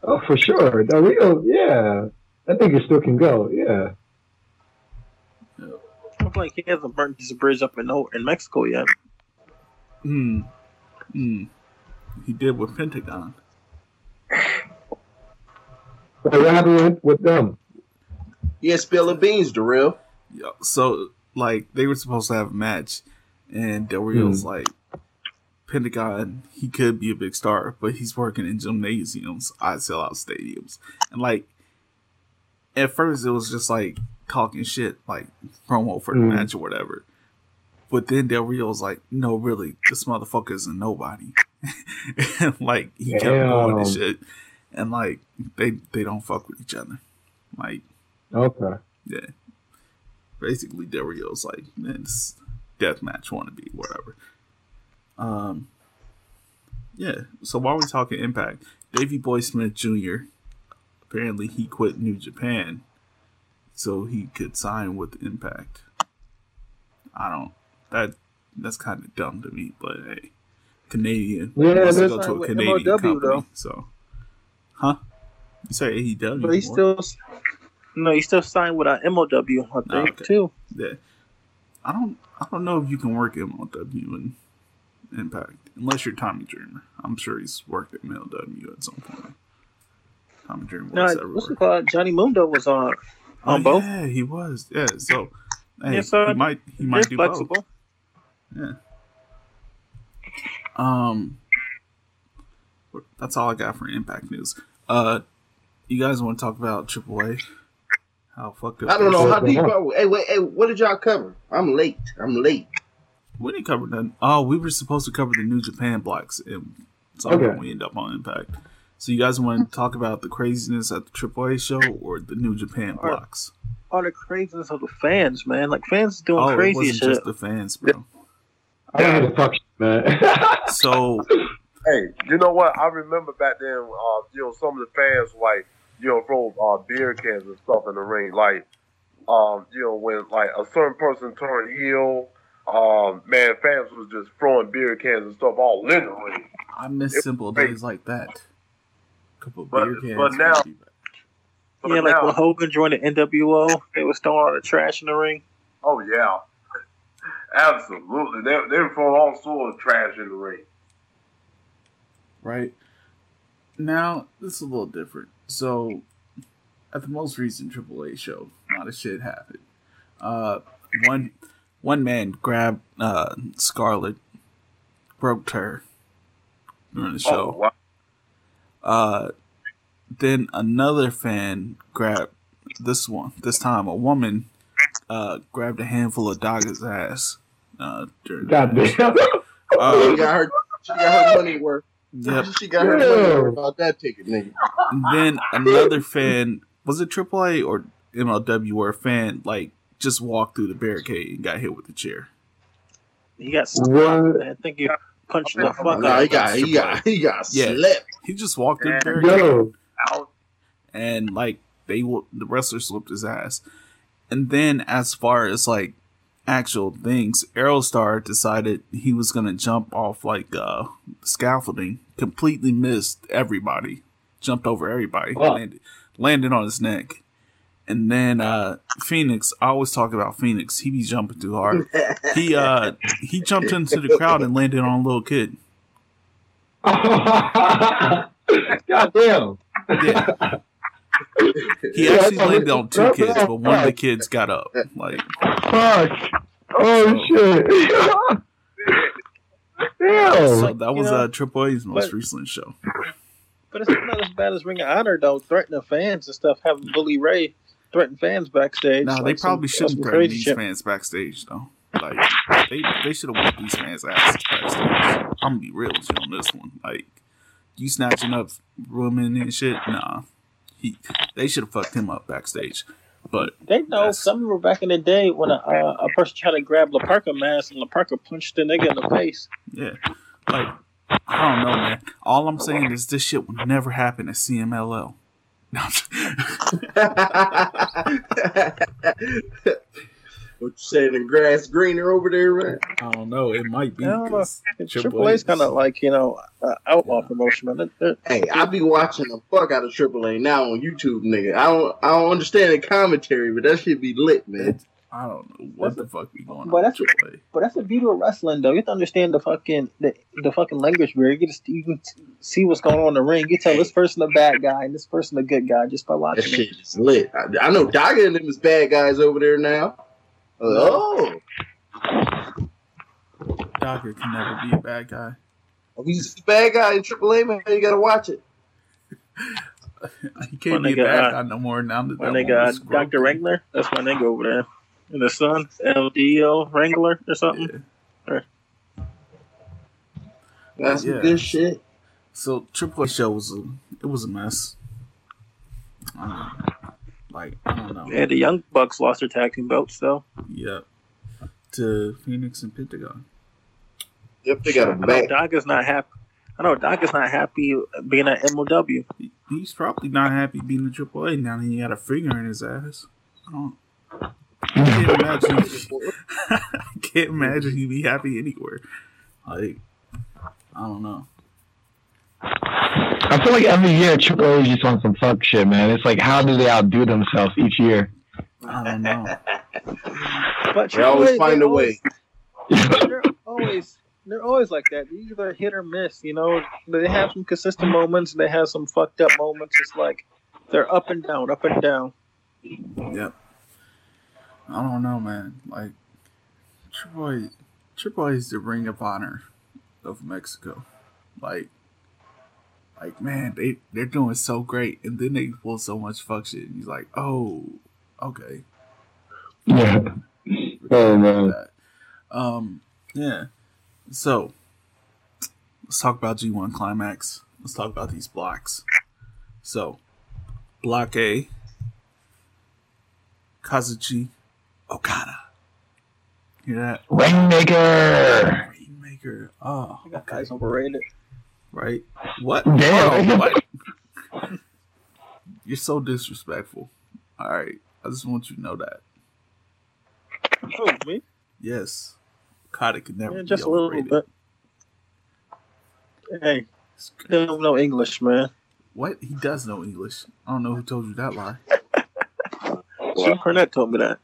Oh, for sure. The real, yeah. That nigga still can go. Yeah. Looks like he hasn't burnt his bridge up in in Mexico yet. Hmm. Hmm. He did with Pentagon. But what happened with, with them? Yeah, spilling beans, Darrell. Yeah. So like they were supposed to have a match and Del Rio's like Pentagon, he could be a big star, but he's working in gymnasiums, I sell out stadiums. And like at first it was just like talking shit, like promo for the Mm. match or whatever. But then Del Rio was like, no, really, this motherfucker isn't nobody. and like he kept going and Damn. shit. And like they they don't fuck with each other. Like Okay. yeah. Basically, Del Rio's like, man, this deathmatch wannabe, whatever. Um, yeah. So while we're talking Impact, Davey Boy Smith Jr. apparently he quit New Japan so he could sign with Impact. I don't. That that's kind of dumb to me, but hey, Canadian Yeah, wants to that's go to a Canadian MLW company, though. so huh? You say AEW? But he still. No, he still signed with uh, MOW, I think, okay. too. Yeah. I don't I don't know if you can work MLW in Impact. Unless you're Tommy Dreamer. I'm sure he's worked at MLW at some point. Tommy Dreamer No, works what's it everywhere. called? Johnny Mundo was on on Oh, both. Yeah, he was. Yeah, so hey, Yeah, so he might he might do flexible. both. Yeah. Um, that's all I got for Impact news. Uh, you guys want to talk about AAA? How fucked up? I don't know how deep. I, hey, wait, hey, what did y'all cover? I'm late. I'm late. We didn't cover that. Oh, we were supposed to cover the New Japan blocks, and somehow Okay. we end up on Impact. So you guys want to talk about the craziness at the AAA show or the New Japan Or- blocks? All the craziness of the fans, man. Like fans doing Oh, it crazy wasn't shit. just the fans, bro. I don't give a fuck, man. So Hey, you know what? I remember back then, uh, you know, some of the fans like, you know, throw uh, beer cans and stuff in the ring. Like, um, you know, when like a certain person turned heel, um, man, fans was just throwing beer cans and stuff all in the ring. I miss It- simple wait. days like that. Couple of But- beer cans. but now- would be back. But yeah, like now- when Hogan joined the NWO, they was throwing all the trash in the ring. Oh yeah, absolutely. They they were throwing all sorts of trash in the ring. right? Now, this is a little different. So, at the most recent AAA show, a lot of shit happened. Uh, one one man grabbed uh, Scarlett, broke her during the Oh show. wow. Uh, then another fan grabbed this one. This time, a woman uh, grabbed a handful of Daga's ass. Uh, during God damn. She uh, got her. She got her money worth. yep. She got her money worth about that ticket, nigga. And then another fan was it AAA or MLW where a fan like just walked through the barricade and got hit with the chair. He got What? slapped. I think he punched the fuck Nah, out. he got, he got, he got Yeah. slept. He just walked through the Yeah. Out. and like they will the wrestler slipped his ass. And then as far as like actual things, Aerostar decided he was gonna jump off like uh scaffolding, completely missed everybody, jumped over everybody, Wow. landed landed on his neck. And then uh Fenix, I always talk about Fenix, he be jumping too hard. He uh he jumped into the crowd and landed on a little kid. God damn. Yeah. He actually that's- landed on two kids, but one of the kids got up. Like Fuck. Oh shit. Damn. so that was You know, uh Triple A's most but- recent show. But it's not as bad as Ring of Honor, though. Threatening fans and stuff, having Bully Ray threaten fans backstage. No, like they probably some shouldn't threaten these shit. fans backstage though. Like they they should have whooped these fans' asses backstage. I'm gonna be real with you on this one. Like you snatching up women and shit. Nah, he they should have fucked him up backstage. But They know. Some remember back in the day when a, uh, a person tried to grab La Parka mask and La Parka punched the nigga in the face. yeah, like I don't know, man. All I'm saying is this shit would never happen at CMLL. No, what you saying? The grass greener over there, man? I don't know. It might be I don't know. 'cause Triple Triple A's kind of like you know uh, outlaw promotion, man. They- they- Hey, I be watching the fuck out of Triple A now on YouTube, nigga. I don't, I don't understand the commentary, but that should be lit, man. I don't know what the fuck be going But on. that's- with Triple A. But that's the beauty of wrestling, though. You have to understand the fucking the, the fucking language barrier. You, just, you can see what's going on in the ring. You tell this person a bad guy and this person a good guy just by That watching. shit it. is lit. I, I know Daga and them is bad guys over there now. Oh, Daga can never be a bad guy. he's a bad guy in Triple A, man. You gotta watch it. He can't My be a bad uh, guy no more now that My that nigga, woman's uh, Dr. broken. Wagner, that's my nigga over there. And the son, LDO Wagner or something. Yeah. That's Yeah. good shit. So Triple A show was a it was a mess. Um, like I don't know. Yeah, the Young Bucks lost their tag team belts, though. Yep. To Fenix and Pentagon. Yep, they got him I know back. Doc is not happy. I know Doc is not happy being at MLW. He's probably not happy being in Triple A now that he got a finger in his ass. I don't. I can't imagine. I can't imagine he'd be happy anywhere. Like I don't know. I feel like every year Triple H just on some fuck shit, man. It's like how do they outdo themselves each year? I don't know. But They always H, find they a way. they're always they're always like that. They're either hit or miss. You know, they have some consistent moments. They have some fucked up moments. It's like they're up and down, up and down. Yep. I don't know, man. Like Triple A, Triple A is the Ring of Honor of Mexico. Like, like man, they they're doing so great, and then they pull so much fuck shit. And he's like, oh, okay. Yeah. Oh man. Um, yeah. So let's talk about G1 Climax. Let's talk about these blocks. So, block A, Kazuchi Okada. Hear that? Rainmaker. Rainmaker. Oh, That okay. guy's overrated. Right? What? Damn. Oh, what? You're so disrespectful. All right. I just want you to know that. Who, me? Yes. Okada could never Yeah, be just a little overrated. bit. Hey, they don't know English, man. What? He does know English. I don't know who told you that lie. Jim Cornette told me that.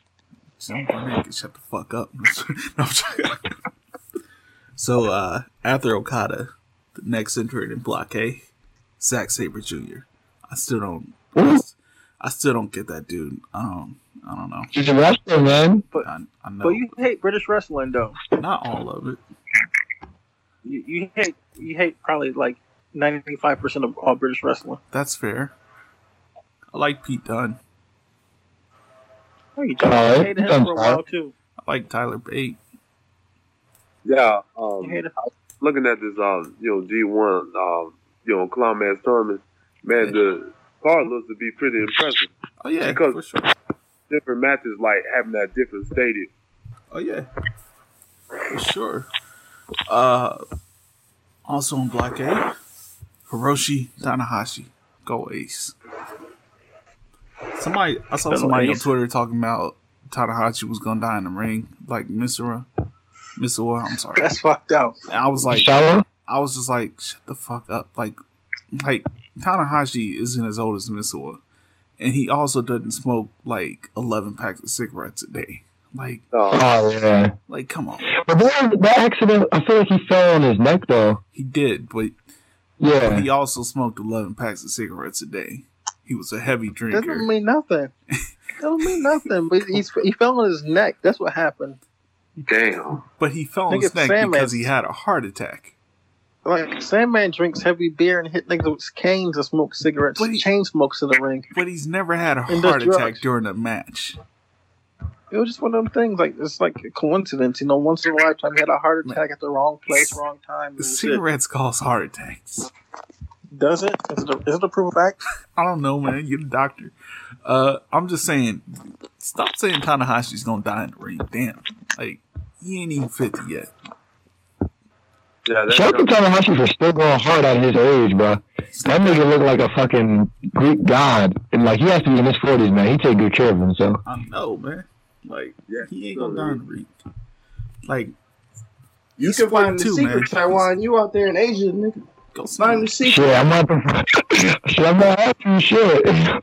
Jim can shut the fuck up. No, I'm joking. so uh, after Okada, the next entrant in Block A, Zack Sabre Jr. I still don't. I still don't get that dude. I don't. I don't know. She's a wrestler, man. I, I know. But you hate British wrestling, though. Not all of it. You, you hate you hate probably like ninety five percent of all British wrestling. That's fair. I like Pete Dunne. Oh, you just hated him I'm for a while too. I like Tyler Bate. Yeah, um, looking at this, uh, you know, G one, um, you know, climax tournament, man, the card looks to be pretty impressive. Oh yeah, Because- for sure. Different matches, like having that different stadium. Oh yeah, for sure. Uh, also on Block A, Hiroshi Tanahashi, go Ace. Somebody, I saw Go somebody on Twitter talking about Tanahashi was gonna die in the ring, like Misura, Misura. I'm sorry. That's fucked up. And I was like, Shallow? I was just like, shut the fuck up. Like, like Tanahashi isn't as old as Misua, and he also doesn't smoke like eleven packs of cigarettes a day. Like, Uh, Oh yeah. like, come on. But that, that accident, I feel like he fell on his neck though. He did, but Yeah. he also smoked 11 packs of cigarettes a day. He was a heavy drinker. That drinker. doesn't mean nothing. That don't mean nothing. But he's he fell on his neck. That's what happened. damn. but he fell on Nigga, his neck Sandman- because he had a heart attack. Like Sandman drinks heavy beer and hit niggas with canes and smokes cigarettes. But he- chain smokes in the ring. But he's never had a And heart attack drugs. during a match. It was just one of them things. Like it's like a coincidence. You know, once in a lifetime, he had a heart attack at the wrong place, wrong time. The and shit. cigarettes cause heart attacks. Does it? Is it a, is it a proof of fact? I don't know, man. You're the doctor. Uh, I'm just saying, stop saying Tanahashi's gonna die in the ring. Damn. Like, he ain't even 50 yet. Yeah, that's Shout out to Tanahashi for still going hard at his age, bro. That nigga look like a fucking Greek god. And like he has to be in his forties, man. He take good care of himself. I know, man. Like, Yeah, he ain't gonna die in the ring. Like, You can find the 42, secret, man. Taiwan. You out there in Asia, nigga. Go see Find him. the secret. Shit, I'm not shit, I'm gonna not happy shit.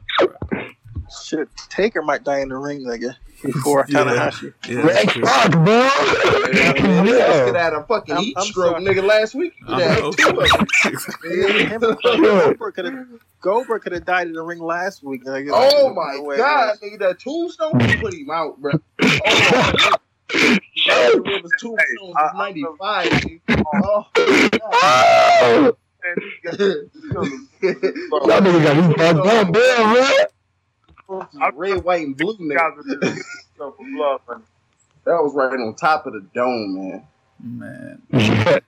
Shit, Taker might die in the ring, nigga, before Yeah. Tanahashi. Yeah, Red that's true. fuck, bro. Man, this yeah. kid had a fucking I'm- heat I'm stroke, sorry. nigga, last week. He I two of them. Goldberg could have Goldberg could have died in the ring last week. Nigga. Oh Like, my no way. god, nigga, that tombstone put him out, bro. Oh, That was tombstone was 95. Oh, Oh, Y'all niggas got me fucked up, damn, man. Red, white, and blue, nigga. are just so for blood, man. That was right on top of the dome, man. Man.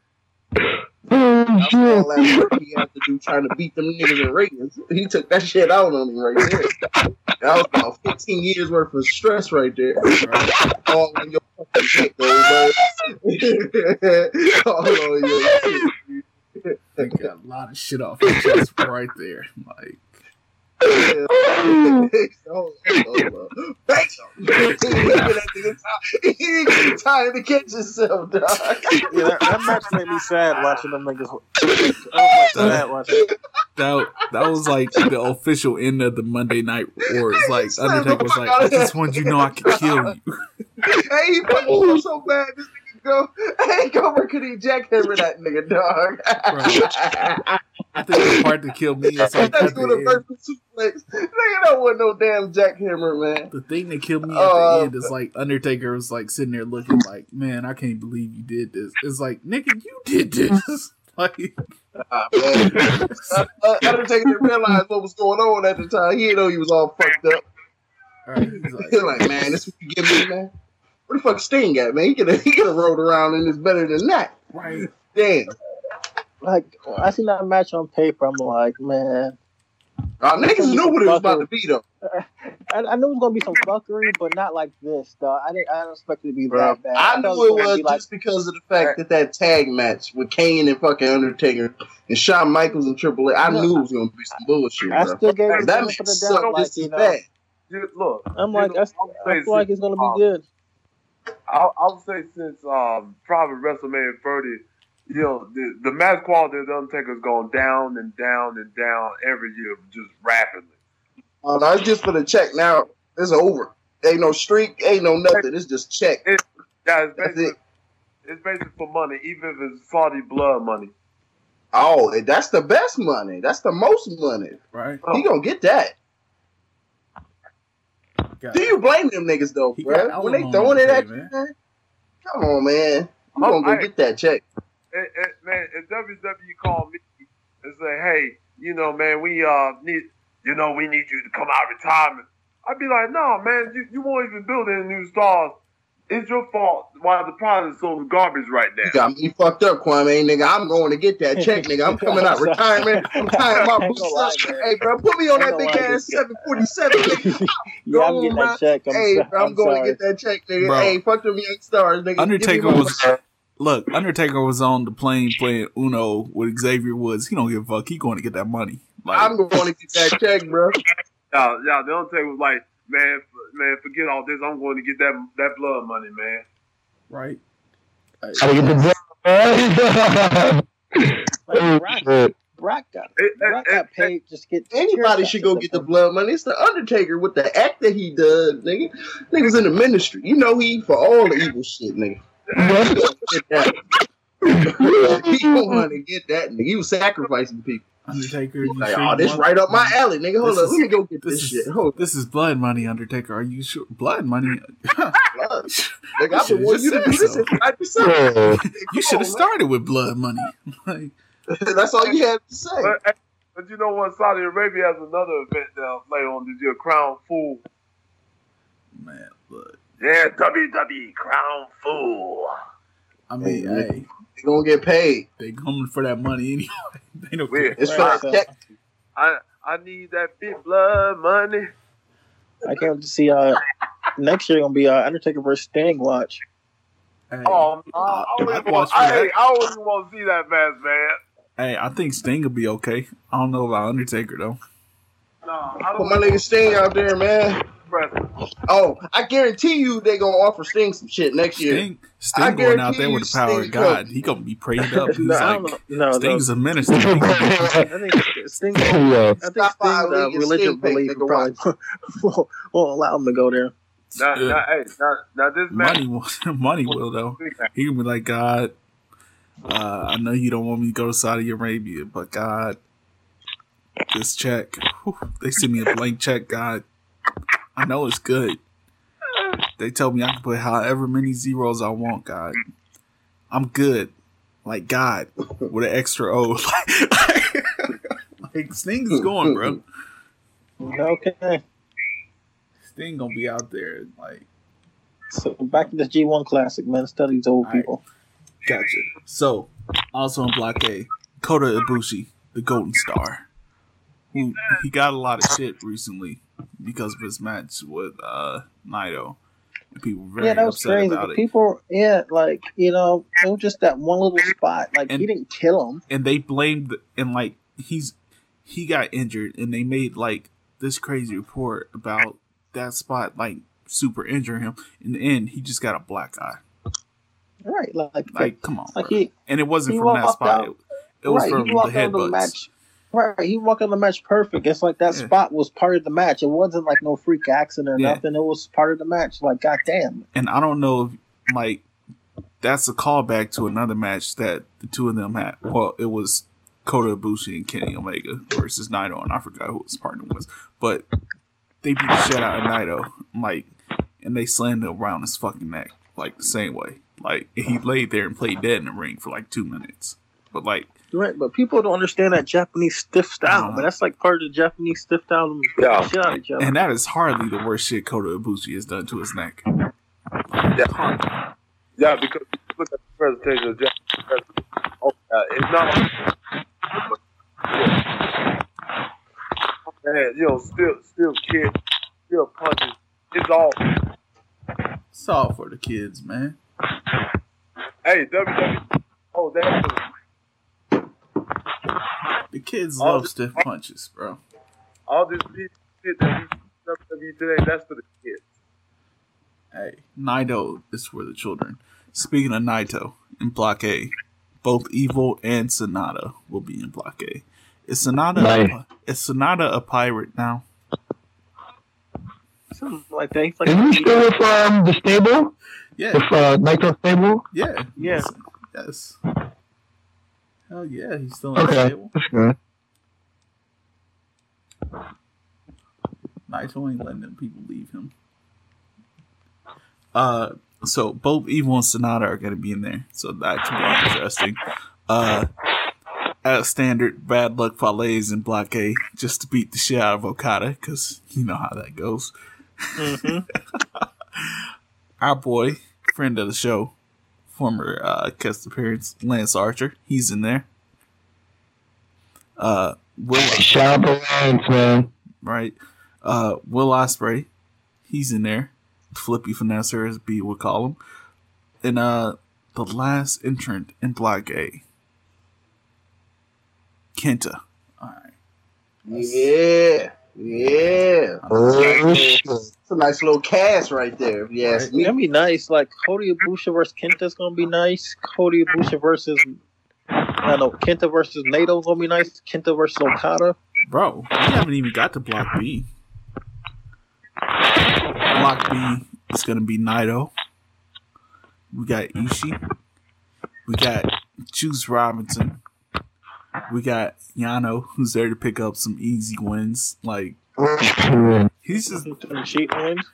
Oh, That's shit. all that work he had to do trying to beat them niggas in ratings. He took that shit out on him right there. That was about 15 years worth of stress right there. All on your fucking shit, though, bro. All on your shit. He got a lot of shit off his chest right there. Like, He didn't get that nigga. He didn't get time to catch himself, dog. Yeah, that, that match made me sad watching them niggas. I was watching. that that was like the official end of the Monday Night Wars. Like Undertaker was like, I just want you to know I can kill you. Hey, he fucking so, so bad. This nigga go, hey, Goldberg could eat jackhammer that nigga, dog. I think the part that killed me is like That's at doing a the end. suplex. Nigga, that wasn't no damn jackhammer, man. The thing that killed me at Uh, the end is like Undertaker was like sitting there looking like, man, I can't believe you did this. It's like, nigga, you did this. like, Ah, uh, uh, Undertaker didn't realize what was going on at the time. He didn't know he was all fucked up. all right, he's like, like, man, this what you give me, man. Where the fuck Sting at, man? He could have he could have rolled around and it's better than that. right. Damn. Like I seen that match on paper, I'm like, man, Uh, niggas knew what it was about to be though. I, I knew it was gonna be some fuckery, but not like this, though. I didn't, I didn't expect it to be Bro, that bad. I thought knew it gonna was be like- just because of the fact that that tag match with Kane and fucking Undertaker and Shawn Michaels and Triple H, I No, knew it was gonna be some bullshit, I bro. still gave it that the match benefit the doubt, like just you know. bad. Dude, look, I'm you like, I'll I feel like it's gonna be um, good. I'll, I'll say since um, probably WrestleMania 30, you know, the, the match quality of the Undertaker's gone down and down and down every year, just rapidly. Oh, no, it's just for the check now. It's over. Ain't no streak, ain't no nothing. It's just check. Yeah, it's basically, it. it's basically for money, even if it's Saudi blood money. Oh, that's the best money. That's the most money. Right. He gonna get that. Got Do you blame them niggas though, He bro? When they throwing it pay, at you, man. man? Come on, man. You Oh, gonna go I- get that check? It, it, man, if WWE called me and say, "Hey, you know, man, we uh need, you know, we need you to come out of retirement," I'd be like, "No, man, you, you won't even build any new stars. It's your fault why the product is so garbage right now." You got me fucked up, Kwame, nigga. I'm going to get that check, nigga. I'm coming out retirement. I'm tying my Ain't boots gonna lie, up. man. Hey, bro, put me on that Ain't big gonna lie, ass this- 747, nigga. yeah, I'm Go getting on, that check. I'm, hey, so- bro, I'm, I'm going sorry. to get that check, nigga. Bro. Hey, fuck them young stars, nigga. Give me Undertaker my- was look. Undertaker was on the plane playing Uno with Xavier Woods. He don't give a fuck. He going to get that money. Like, I'm going to get that check, bro. Yeah, yeah, the Undertaker was like, "Man, f- man, forget all this. I'm going to get that that blood money, man." right. Gotta get the blood, man. Like, Brock, Brock got It- Brock it- got it- paid. Just get Anybody should go get the blood money. It's the Undertaker with the act that he does, nigga. Niggas in the ministry. You know he for all the evil shit, nigga. Get that. he want to get that nigga. He was sacrificing people. Undertaker. You Like, sure oh, this want- right up my alley, nigga. Hold This up, is- let me go get this this, shit. Hold This is blood money, Undertaker. Are you sure? Blood money. up, nigga. I've should've been wanting you to do said this so. since right yourself. Yeah. you should have started with blood money. like, That's all you had to say. But, but you know what? Saudi Arabia has another event now later on this year, Crown Jewel. man, look. Yeah, WWE Crown Jewel. I mean, Hey, hey, They gonna get paid. they coming for that money anyway. they don't care. Weird. It's for Right, that check. I I need that big blood money. I can't wait to see. Uh, next year gonna be uh, Undertaker versus Sting. Watch. Hey, Oh, I, Uh, I, I'd always watch want, for I, that. hey, I always want to see that match, man. hey, I think Sting will be okay. I don't know about Undertaker though. No, I Put don't my nigga Sting out there, man. Impressive. Oh, I guarantee you they gonna offer Sting some shit next year. Sting, Sting going out there with the power Sting of God. come. He gonna be prayed up. He's no, like know. No, no. Sting's a minister. I think Sting. I think Stop Sting's uh, League and religious Sting belief nigga, probably won't, won't allow him to go there. Now, be- now, hey, now, now this money, will- money will though. He can be like, God, uh, I know you don't want me to go to Saudi Arabia, but God, this check, whew, they send me a blank check, God. I know it's good. They tell me I can put however many zeros I want, God. I'm good. Like God, with an extra O. like, like Sting is going, bro. Okay. Sting gonna be out there, like. So back to the G1 Classic, man. Study these old right. people. Gotcha. So, also in Block A, Kota Ibushi, the Golden Star, who he got a lot of shit recently because of his match with uh Naito. And people were very yeah, that was upset crazy. about it. people, yeah, like you know, it was just that one little spot. Like And- he didn't kill him. and they blamed and like he's he got injured and they made like this crazy report about that spot like super injuring him. In the end, he just got a black eye. Right, like like, come on. like bro. he and it wasn't from that spot. out- It, it was right, from he the walked out of the headbutts. Right, he walked of the match perfect. It's like that Yeah. spot was part of the match. It wasn't like no freak accident or Yeah. nothing. It was part of the match. Like, goddamn. and I don't know if like that's a callback to another match that the two of them had. Well, it was Kota Ibushi and Kenny Omega versus Naito, and I forgot who his partner was. But they beat the shit out of Naito, like, and they slammed him around his fucking neck, like the same way. Like he laid there and played dead in the ring for like two minutes. But like, Right, but people don't understand that Japanese stiff style. Uh-huh. But that's like part of the Japanese stiff style. Yeah. shit out of and that is hardly the worst shit Kota Ibushi has done to his neck. Yeah. Yeah, because look at the presentation of Jack. Oh, yeah, it's not. Yeah. Man, you know, still, still kid, still punches. It's all. It's all for the kids, man. Hey, WWE. Oh, they have to, The kids All love the- stiff punches, bro. all this shit shit that we WWE today. That's for the kids. Hey, Naito is for the children. Speaking of Naito, in Block A, both Evil and Sanada will be in Block A. Is Sanada Nice. a, is Sanada a pirate now? Something like that. He's like, Is he still with um, the stable? Yeah, With uh, Naito stable? yeah, Yeah. yes. Hell yeah, he's still in the Okay, table. that's good. Naito ain't letting them people leave him. Uh, so both Evil and Sanada are going to be in there, so that should be interesting. Uh, as standard, Bad Luck Fale and Block A just to beat the shit out of Okada, because you know how that goes. Mhm. Our boy, friend of the show, former uh, guest appearance, Lance Archer, he's in there. Uh, Will Shout out to Lance, man. right? Uh, Will Ospreay, he's in there. Flippy Finesser, as B would call him. And uh, the last entrant in Block A, Kenta. All right. Yeah, yeah. Oh. It's a nice little cast right there. if you ask me. That'd be nice. Like Kota Ibushi versus Kenta's gonna be nice. Kota Ibushi versus I don't know Kenta versus Naito's gonna be nice. Kenta versus Okada. Bro, we haven't even got to Block B. Block B is going to be Naito. We got Ishii. We got Juice Robinson. We got Yano, who's there to pick up some easy wins. Like, he's just, Some cheat wins.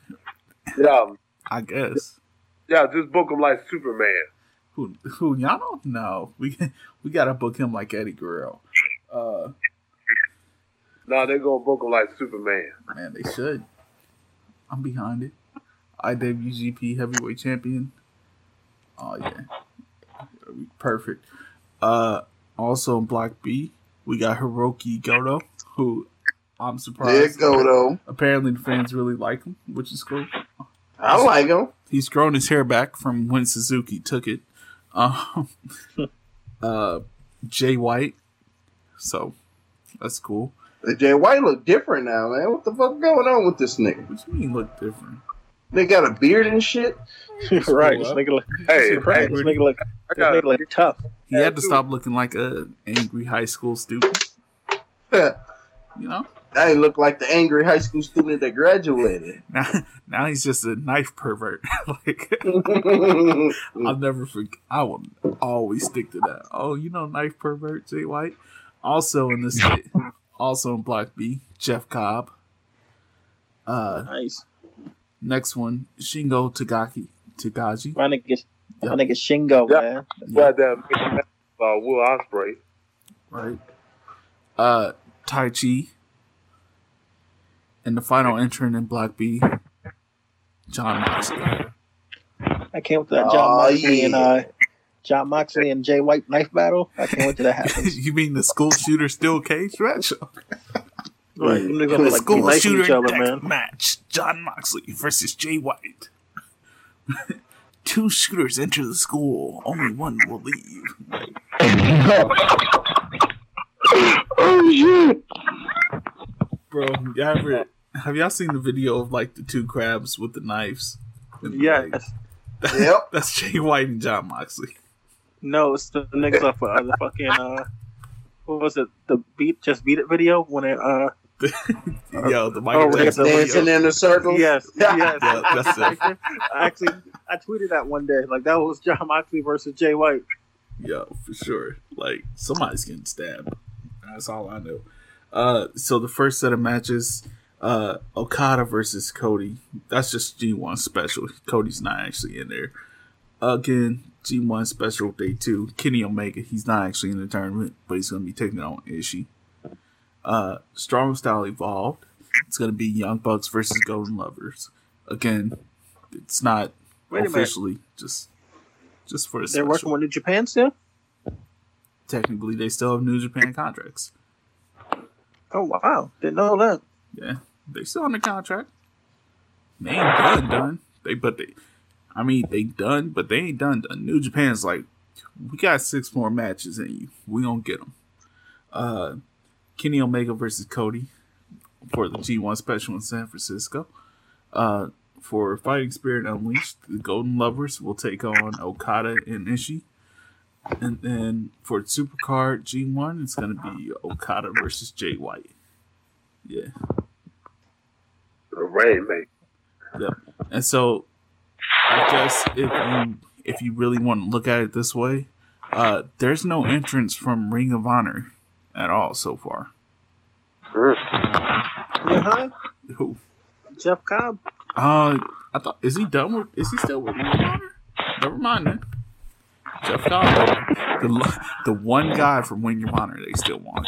Yeah, I guess. yeah. Just book him like Superman. Who, who Yano? No, we we gotta book him like Eddie Guerrero. Uh, Nah, they're gonna book him like Superman. man, they should. I'm behind it. IWGP Heavyweight Champion. Oh yeah, perfect. Uh, also in Block B, we got Hiroki Goto, who I'm surprised. you go though. Apparently, the fans really like him, which is cool. I like him. He's grown his hair back from when Suzuki took it. Um, uh, Jay White, so that's cool. Jay White look different now, man. What the fuck going on with this nigga? What do you mean look different? They got a beard and shit. right. This nigga look. Hey, right. hey, This nigga look. I This got nigga look tough. He had to stop looking like a angry high school student. You know, I look like the angry high school student that graduated. now now he's just a knife pervert. like I'll never forget. I will always stick to that. Oh, you know, knife pervert Jay White. Also in this, also in Block B, Jeff Cobb. Uh, Nice. Next one, Shingo Tagaki. Tagaji. My nigga, Yeah. my nigga Shingo, Yeah. man. glad that uh, Will Ospreay. right? Uh, Taichi. And the final entrant in Black B, Jon Moxley. I can't wait to that John Aw, Moxley and uh, Jon Moxley and Jay White knife battle. I can't wait till that happens. you mean the school shooter still cage match? right. Them niggas gonna, the like, school nice shooter each other, deck man. match: Jon Moxley versus Jay White. Two shooters enter the school. Only one will leave. oh shit! Bro, y'all ever, have y'all seen the video of like the two crabs with the knives? And, Yes. like, Yep. that's Jay White and Jon Moxley. No, it's the niggas off of uh, the fucking uh, what was it? The beat just beat it video when it uh Yo, the Michael Oh, we're Jackson Dancing video. in a circle. yes yes. Yeah, that's it. Actually I tweeted that one day like that was Jon Moxley versus Jay White. Yo, for sure. Like somebody's getting stabbed. That's all I know. Uh, so the first set of matches, uh, Okada versus Cody. That's just G1 special. Cody's not actually in there. Again, G1 special day two. Kenny Omega. He's not actually in the tournament, but he's gonna be taking on Ishii. Uh, Strong Style Evolved. It's gonna be Young Bucks versus Golden Lovers. Again, it's not Wait officially just just for the They're special. working with New Japan still. Technically, they still have New Japan contracts. Oh wow, didn't know that. Yeah, they still on the contract. They ain't done done. They but they, I mean they done, but they ain't done done. New Japan's like, we got six more matches in you. We gonna get them. Uh, Kenny Omega versus Cody for the G1 special in San Francisco. Uh, for Fighting Spirit Unleashed, the Golden Lovers will take on Okada and Ishii. And then for Supercard G1, it's gonna be Okada versus Jay White. Yeah. The Rainmaker. Yep. And so I guess if you if you really want to look at it this way, uh there's no entrance from Ring of Honor at all so far. Yeah, huh? Who? Jeff Cobb. Uh I thought is he done with is he still with Ring of Honor? Never mind then. Jeff Cobb. The the one guy from Ring of Honor they still want.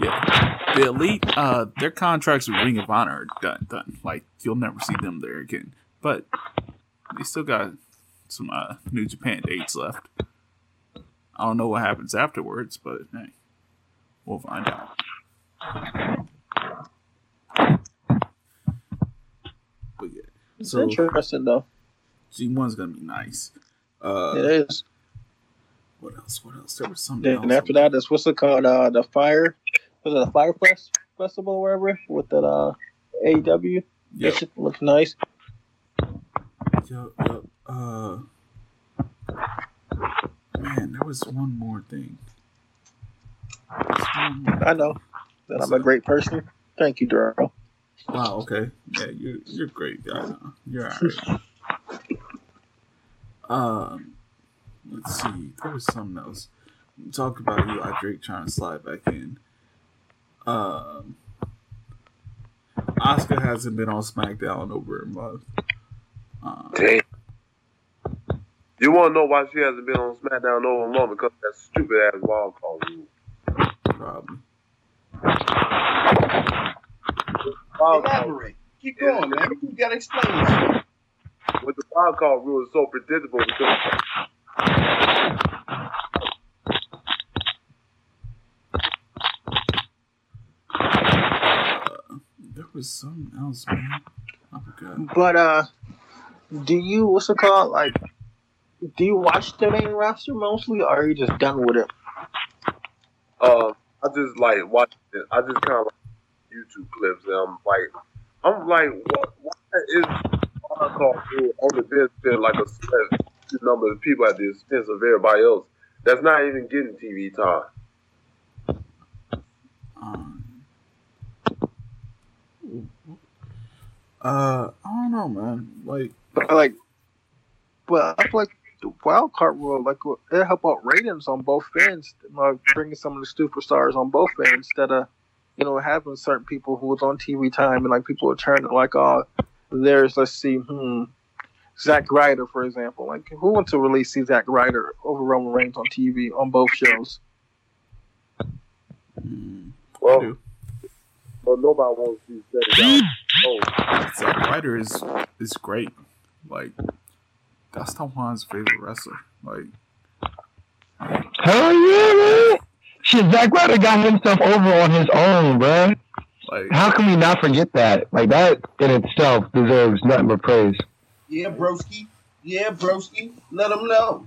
Yeah. The elite, uh, their contracts with Ring of Honor are done, done. Like you'll never see them there again. But they still got some uh, New Japan dates left. I don't know what happens afterwards, but hey, we'll find out. But yeah, It's so interesting though. G one's gonna be nice. Uh, It is. what else? What else? There was something. Then else. after that, that's what's it called? Uh, the fire. Was it a fire fest festival or whatever with that uh AEW? Yep. That shit looks nice. Yup, yup. Uh, man, there was one more thing. There's one more I know that I'm a great person. Thank you, Daryl. Wow. Okay. Yeah, you're you're a great guy. Huh? You're alright. um, let's see. There was something else. Talk talked about Eli Drake trying to slide back in. Um, Asuka hasn't been on SmackDown in over a month. Um, Damn. You want to know why she hasn't been on SmackDown over a month? Because of that stupid ass wild card rule. Probably. Wild card, Elaborate. Keep going, man. You gotta explain this. with the wild card rule is so predictable because Uh, there was something else, man. I forgot. But uh, do you what's it called? Like, do you watch the main roster mostly, or are you just done with it? uh, I just like watching it. I just kind of like YouTube clips and I'm like, I'm like, what? Why is wild card on the bench been like a set number of people at the expense of everybody else that's not even getting TV time? Um, uh, I don't know, man. Like, But like, but I feel like the wild card rule, like, it help out ratings on both ends, like bringing some of the superstars on both ends instead of, you know, having certain people who was on TV time and like people are turning like, oh, there's let's see, hmm, Zack Ryder, for example. Like, who wants to really see Zack Ryder over Roman Reigns on TV on both shows? mm, Well, do. but nobody wants to see setting down. Oh, Zack Ryder is is great. Like, that's Juan's favorite wrestler. Like, Hell yeah, man. Shit, Zack Ryder got himself over on his own, bruh. like, How can we not forget that? Like that in itself deserves nothing but praise. Yeah, broski. Yeah, broski. Let them know.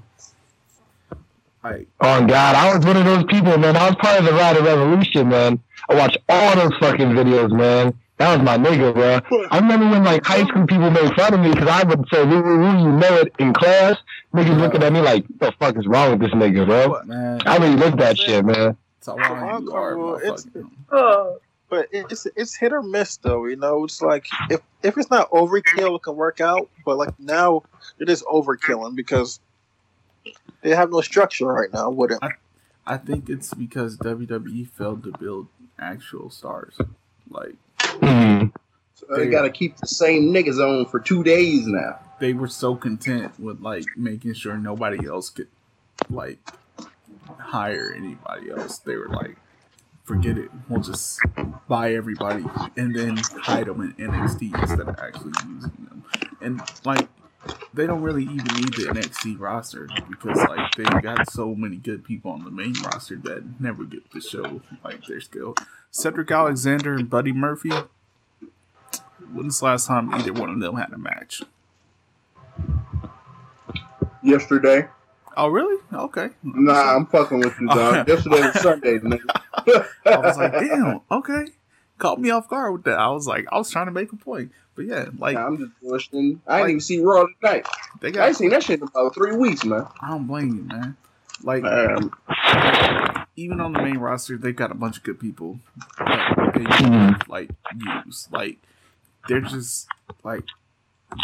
like, Oh God, I was one of those people, man. I was part of the Ryder Revolution, man. I watched all those fucking videos, man. That was my nigga, bro. I remember when like high school people made fun of me because I would say, "Woo, woo, woo," you know it in class. Niggas looking at me like, "What the fuck is wrong with this nigga, bro?" man, I really lived that shit, man. Tawan, Wild you are it's- Uh, but it's it's hit or miss though. You know, it's like if if it's not overkill, it can work out. But like now, it is overkilling because they have no structure right now with it. I think it's because WWE failed to build actual stars. Like Mhm. So they got to keep the same niggas on for two days now. they were so content with like making sure nobody else could like hire anybody else. They were like, forget it. We'll just buy everybody and then hide them in NXT instead of actually using them. And like, they don't really even need the NXT roster because like they've got so many good people on the main roster that never get to show like their skill. Cedric Alexander and Buddy Murphy. When's the last time either one of them had a match? Yesterday, Oh, really? Okay. nah, I'm fucking with you, dog. Yesterday was Sunday, nigga. I was like, damn, okay. Caught me off guard with that. I was like, I was trying to make a point. But yeah, like, Nah, I'm just bullshitting. I didn't even see Raw tonight. they I ain't seen that shit in about three weeks, man. I don't blame you, man. Like, Um, even on the main roster, they've got a bunch of good people that they can, like, use. Like, they're just, like,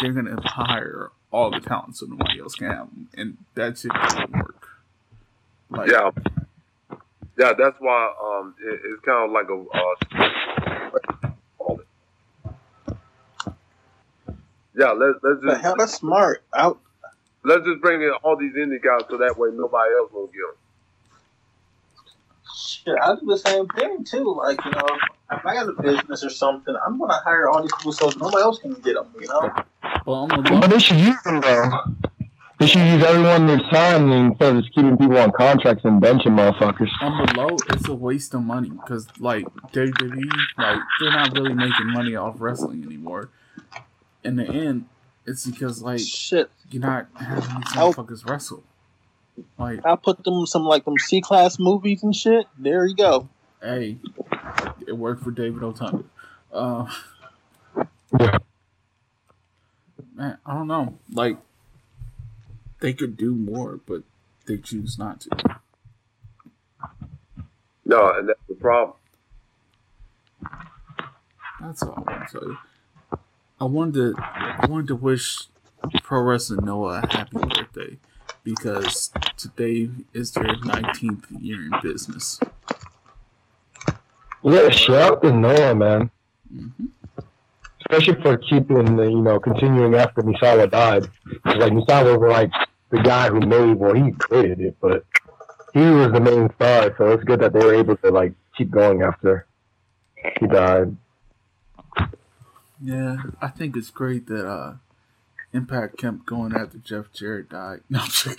they're going to hire all the talent so nobody else can have them. And that shit doesn't work. Like, Yeah, yeah. That's why um, it, it's kind of like a. Uh, call it. Yeah, let's let's just. The hell, that's smart. I, let's just bring in all these indie guys so that way nobody else will get them. shit, I do the same thing too. Like you know, if I got a business or something, I'm gonna hire all these people so nobody else can get them. You know, well, on the low, But they should use them though. They should use everyone they're signing instead of just keeping people on contracts and benching motherfuckers. on the low, it's a waste of money because like WWE, like they're not really making money off wrestling anymore. In the end, it's because like shit. you're not having these motherfuckers wrestle. Like, I put them some like them C class movies and shit. There you go. hey, it worked for David Otunga. Uh, man, I don't know. Like, they could do more, but they choose not to. No, and that's the problem. That's all I want to say. I wanted to, I wanted to wish Pro Wrestling Noah a happy birthday because today is their 19th year in business. Yeah, shout out to Noah, man. hmm Especially for keeping the, you know, continuing after Misawa died. Like, Misawa was like the guy who made, well, he created it, but he was the main star, so it's good that they were able to, like, keep going after he died. Yeah, I think it's great that uh, Impact kept going after Jeff Jarrett died. No, I'm.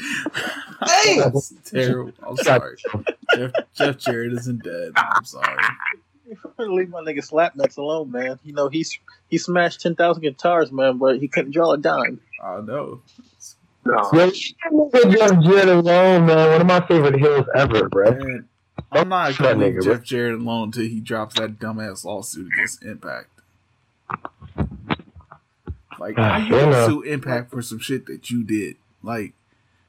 Damn! That's terrible. I'm sorry. Jeff, Jeff Jarrett isn't dead. I'm sorry. Leave my nigga slap nuts alone, man. You know he's he smashed ten thousand guitars, man, but he couldn't draw a dime. I know. No, leave Jeff Jarrett alone, man. One of my favorite heels ever, bro. Man, I'm not That gonna leave Jeff Jarrett alone until he drops that dumbass lawsuit against Impact. Like, ah, how you Yeah, gonna no. sue Impact for some shit that you did? Like,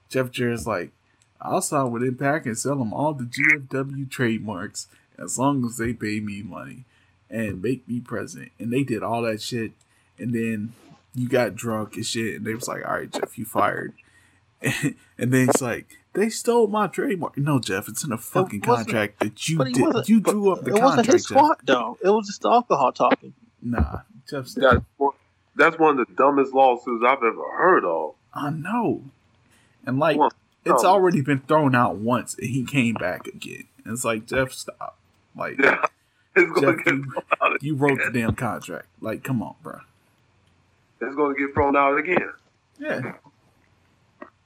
Jeff Jarrett's like, I'll sign with Impact and sell them all the GFW trademarks as long as they pay me money and make me president. And they did all that shit, and then you got drunk and shit, and they was like, all right, Jeff, you fired. and then it's like, they stole my trademark. No, Jeff, it's in a fucking contract that you did. You drew up the contract. it wasn't contract. his fault though. It was just the alcohol talking. Nah, Jeff's that's one, that's one of the dumbest lawsuits I've ever heard of. I know. And like, Well, it's no. already been thrown out once, and he came back again. And it's like, Jeff, stop. Like, Yeah, it's Jeff, get you, out you wrote the damn contract. Like, come on, bro. It's gonna get thrown out again. Yeah.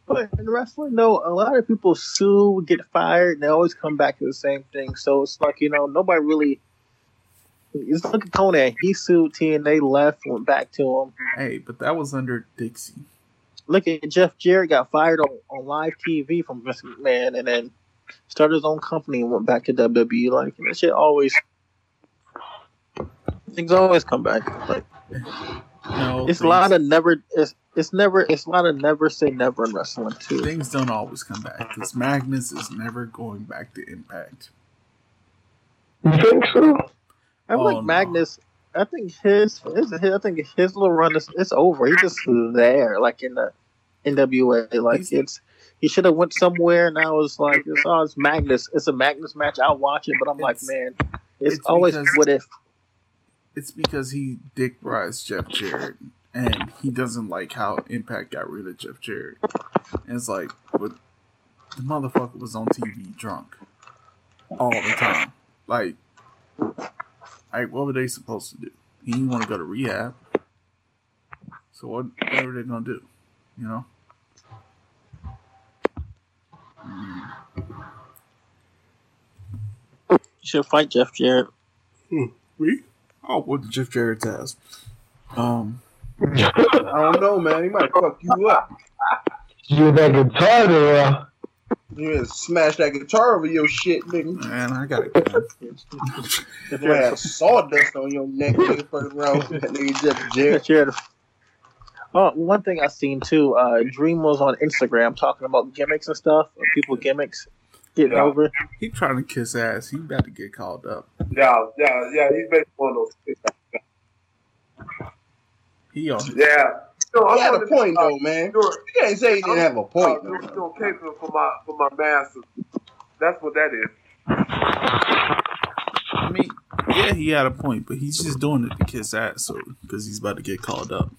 But in wrestling, no, a lot of people sue, get fired, and they always come back to the same thing. So it's like you know, nobody really. Just look at Konnan. He sued TNA, left, went back to him. Hey, but that was under Dixie. Look at Jeff Jarrett got fired on, on live TV from Vince McMahon, and then started his own company and went back to WWE. Like that shit always. Things always come back. Like, No, it's a lot of never. It's it's never. It's a lot of never say never in wrestling too. things don't always come back. Because Magnus is never going back to Impact. You think so? I Oh, like no. Magnus. I think his, his, his I think his little run is it's over. He's just there, like in the NWA. Like He's- it's he should have went somewhere. Now it's like it's oh, it's Magnus. It's a Magnus match. I'll watch it, but I'm like, man, It's, It's always because- what if. It's because he dick rides Jeff Jarrett, and he doesn't like how Impact got rid of Jeff Jarrett. And it's like, but the motherfucker was on TV drunk all the time. Like, like what were they supposed to do? He didn't want to go to rehab. So what, what are they gonna do? You know? You should fight Jeff Jarrett. Me? Oh, what the Jeff Jarrett's ass. Um, I don't know, man. He might fuck you up. You're that guitar there. You just smash that guitar over your shit, nigga. man, I got it. If you have sawdust on your neck, nigga, first round, that nigga Jeff Jarrett. Jeff Jarrett. Oh, one thing I seen too. Uh, Dream was on Instagram talking about gimmicks and stuff. Of people gimmicks getting Yeah. over. He trying to kiss ass. He about to get called up. Yeah, yeah, yeah. He's basically one of those. He on Yeah. No, He had a wanted- point uh, though, man. doing- You can't say he didn't have a point. doing, though. doing caping for my for my masters. That's what that is. I mean, yeah, he had a point, but he's just doing it to kiss ass, so because he's about to get called up.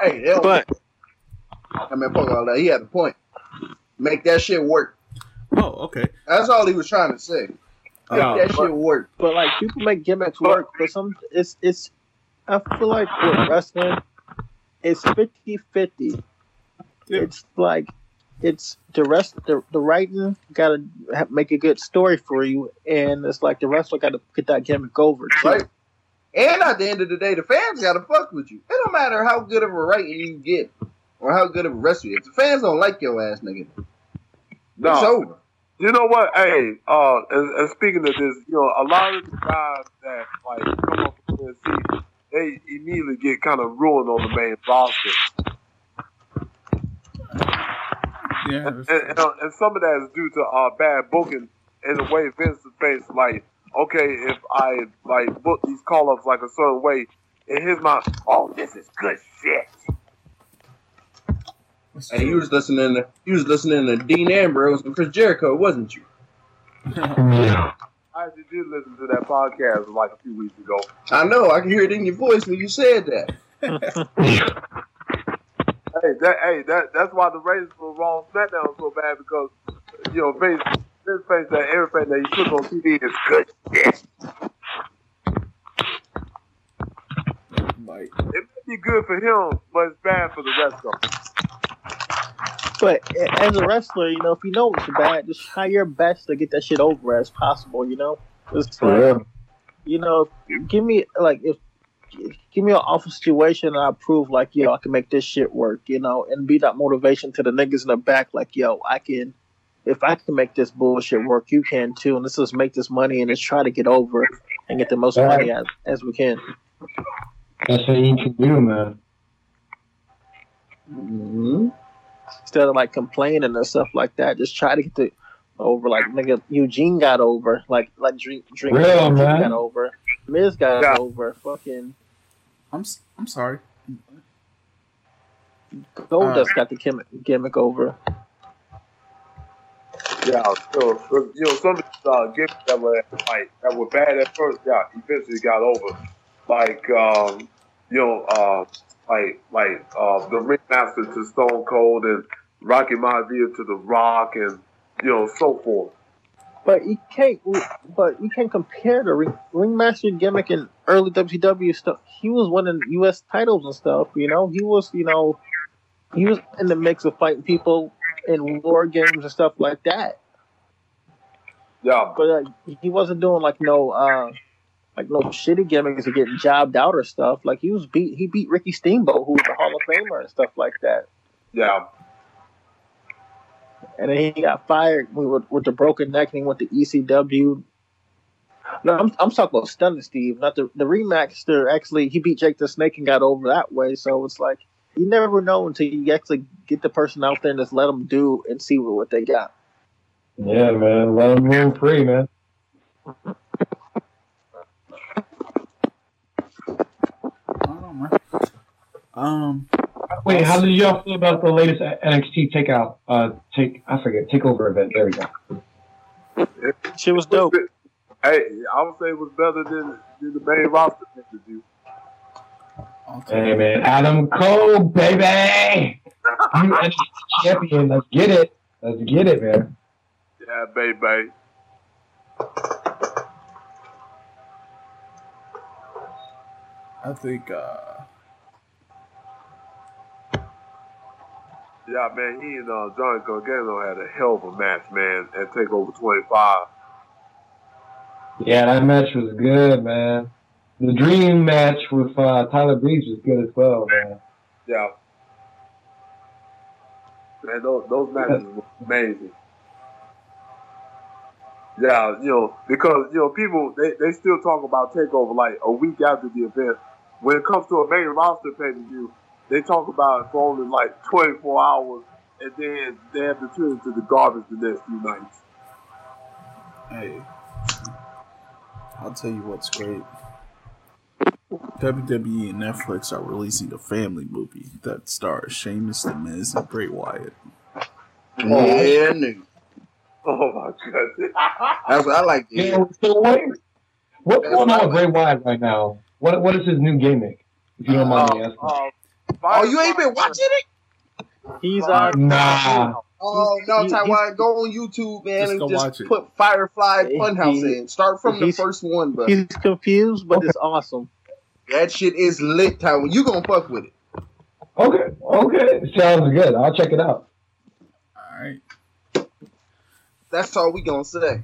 Hey, hell, But I mean, fuck all that. He had a point. Make that shit work. Oh, okay. That's all he was trying to say. Make Uh, that shit work. but like people make gimmicks work, but some it's it's. I feel like with wrestling, it's 50-50. Yeah. It's like it's the rest the the writing got to make a good story for you, and it's like the wrestler got to get that gimmick over too. Right. And at the end of the day, the fans gotta fuck with you. It don't matter how good of a writing you get or how good of a wrestler you. If the fans don't like your ass, nigga, it's No, over. you know what? Hey, uh, and, and speaking of this, you know, a lot of the guys that like come up from TNC, they immediately get kind of ruined on the main roster, yeah, and, and, and some of that is due to uh, bad booking in the way Vince is based. Like, okay, if I like book these call ups like a certain way, in his mind, oh, this is good shit. And you was listening to you was listening to Dean Ambrose and Chris Jericho, wasn't you? Yeah. I actually did listen to that podcast like a few weeks ago. I know. I can hear it in your voice when you said that. Hey, that hey, that that's why the ratings for Raw and SmackDown are so bad because you know Vince Vince thinks that everything that you puts on TV is good shit. like, It may be good for him, but it's bad for the rest of them. But as a wrestler, you know, if you know it's bad, just try your best to get that shit over as possible. You know, it's like, Yeah. you know, give me like if give me an awful situation and I prove like yo I can make this shit work. You know, and be that motivation to the niggas in the back like yo I can. If I can make this bullshit work, you can too. And let's just make this money and let's try to get over and get the most money as, as we can. That's what you can do, man. Mm-hmm. Instead of like complaining and stuff like that, just try to get the over. Like nigga, Eugene got over. Like like drink drink Real, man. got over. Miz got Yeah. over. Fucking I'm s- I'm sorry. Goldust got the gimmick, gimmick over. Yeah, so, so, you know some of these uh, gifts that were like that were bad at first, yeah, eventually got over. Like um, you know, uh, like like uh, the ringmaster to Stone Cold and Rocky Maivia to The Rock and you know so forth. But you can't. But you can't compare the ring, ringmaster gimmick in early WCW stuff. He was winning U.S. titles and stuff. You know, he was. You know, he was in the mix of fighting people in war games and stuff like that. Yeah, But uh, he wasn't doing like no. uh like no shitty gimmicks or getting jobbed out or stuff. Like he was beat, he beat Ricky Steamboat, who was a Hall of Famer and stuff like that. yeah, and then he got fired with, with the broken neck, and he went to ECW. No, I'm, I'm talking about Stunning Steve, not the the Ringmaster. Actually, he beat Jake the Snake and got over that way. So it's like you never know until you actually get the person out there and just let them do and see what, what they got. Yeah, man. Let them room free, man. I don't know, man. Um, Wait, how did y'all feel about the latest NXT takeout? Uh, take I forget takeover event. There we go. Shit was dope. Hey, I would say it was better than, than the main roster pay per view. I'll take Hey man, Adam Cole, baby, you NXT champion. Let's get it. Let's get it, man. Yeah, baby. I think uh, Yeah, man, he and uh, Johnny Gargano had a hell of a match, man, at Takeover 25. Yeah, that match was good, man. The dream match with uh, Tyler Breeze was good as well, man. Yeah. Man, those, those matches were amazing. Yeah, you know, because, you know, people, they, they still talk about TakeOver like a week after the event. When it comes to a main roster pay-per-view, they talk about it for only like 24 hours, and then they have to turn it to the garbage the next few nights. hey, I'll tell you what's great. WWE and Netflix are releasing a family movie that stars Sheamus, The Miz, and Bray Wyatt. Yeah, nigga. Oh, my god, That's what I like to hear. Yeah, so what, what's going on with Bray Wyatt right now? What What is his new gimmick? If you don't mind me asking. Uh, Oh, you ain't been watching it? He's uh Nah. Oh no, He- Taiwan, go on YouTube, man, Just and just watch it. put Firefly Funhouse he- in. Start from the first one, but he's confused, but it's awesome. that shit is lit, Taiwan. You gonna fuck with it? Okay, okay, sounds good. I'll check it out. All right. That's all we gonna say.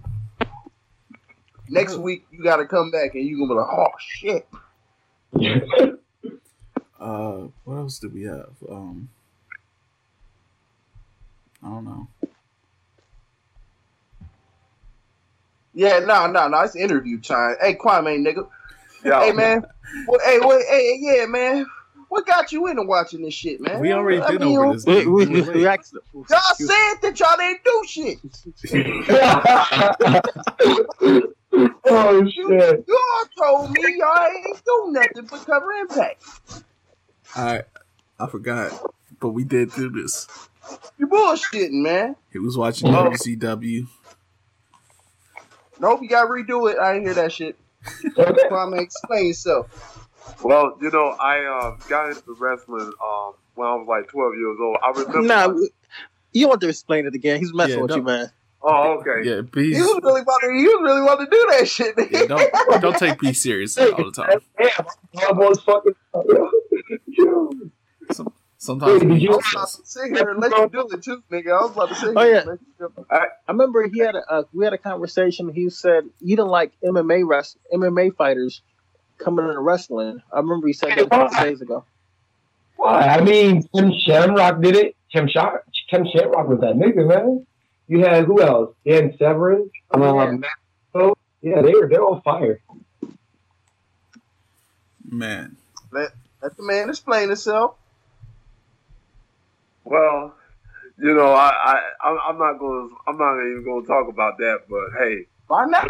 Next week you gotta come back and you gonna be like, oh shit. Uh, what else do we have? Um, I don't know. Yeah, no, no, no. It's interview time. Hey, Kwame, nigga. Yeah. Hey, man. Well, hey, wait, hey, yeah, man. What got you into watching this shit, man? We already I been mean, over this. We, we, We we asked, Y'all said that y'all didn't do shit. oh You, shit! y'all told me y'all ain't do nothing but cover impact. I I forgot, but we did do this. You bullshitting, man. He was watching Oh. WCW. Nope, you gotta redo it. I ain't hear that shit. Okay. Kwame, explain yourself. Well, you know, I uh, got into wrestling um, when I was like 12 years old. I remember. nah, you don't have to explain it again. He's messing Yeah, with you, man. Oh, okay. Yeah, He Peace. was really about to. He was really want to do that shit. nigga. Yeah, don't don't take Peace seriously all the time. Damn, my boy's. Some, sometimes Hey, we did you- I use was about to sit here and let you do it too, nigga. I was about to sit here. Oh, yeah. and let you do it. I remember he had a uh, we had a conversation. He said you didn't like MMA rest MMA fighters coming into wrestling. I remember he said that a couple days ago. Why? I mean, Tim Shamrock did it. Tim Shamrock, Tim Shamrock was that nigga, man. You had who else? Dan Severn. Um, Yeah. Matt yeah, they were they're on fire. Man, Let the man explain himself. Well, you know, I, I, I'm- I'm not going. to I'm not even going to talk about that. But hey, Why not?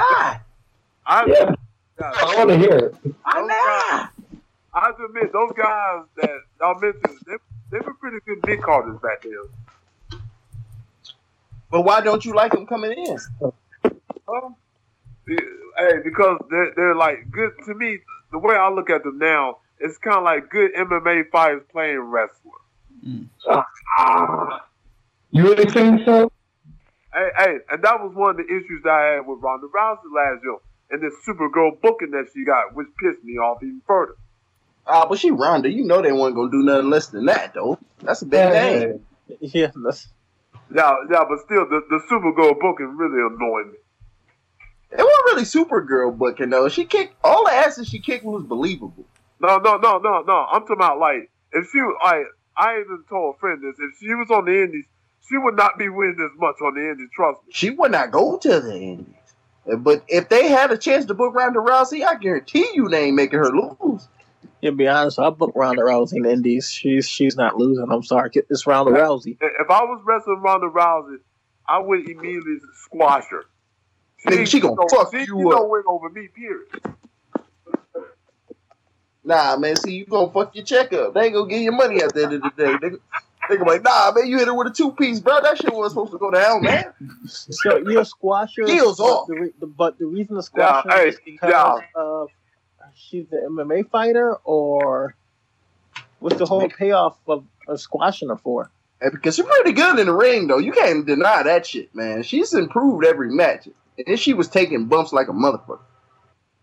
I, Yeah, guys, I want to hear it. Why not? I have to admit, those guys that y'all mentioned, they, they were pretty good mid carders back then. But why don't you like them coming in? Um, hey, because they're, they're like good to me. The way I look at them now, it's kind of like good MMA fighters playing wrestler. Ah, you really think so? Hey, hey, and that was one of the issues that I had with Ronda Rousey last year, and this Supergirl booking that she got, which pissed me off even further. Ah, but she Ronda. You know they weren't gonna do nothing less than that, though. That's a big name. Yeah, that's, Yeah, yeah, but still, the, the Supergirl booking really annoyed me. It wasn't really Supergirl booking though. She kicked all the asses she kicked was believable. No, no, no, no, no. I'm talking about like if she, like, I even told a friend this. If she was on the Indies, she would not be winning as much on the Indies. Trust me. She would not go to the Indies. But if they had a chance to book Ronda Rousey, I guarantee you they ain't making her lose. to be honest, I booked Ronda Rousey in the Indies. She's she's not losing. I'm sorry, it's Ronda Rousey. If I was wrestling Ronda Rousey, I would immediately squash her. Nigga, she gonna fuck she, you she up. don't win over me. Period. Nah, man. See, you gonna fuck your check up. They ain't gonna give you money at the end of the day, nigga. They go like, nah, man, you hit her with a two piece, bro. That shit wasn't supposed to go down, man. So you're a squasher. Heels but off. The, re- the, but the reason the squasher Yeah, hey, is because yeah. of she's the MMA fighter, or what's the whole payoff of, of squashing her for? And because she's pretty good in the ring, though. You can't deny that shit, man. She's improved every match. And she was taking bumps like a motherfucker.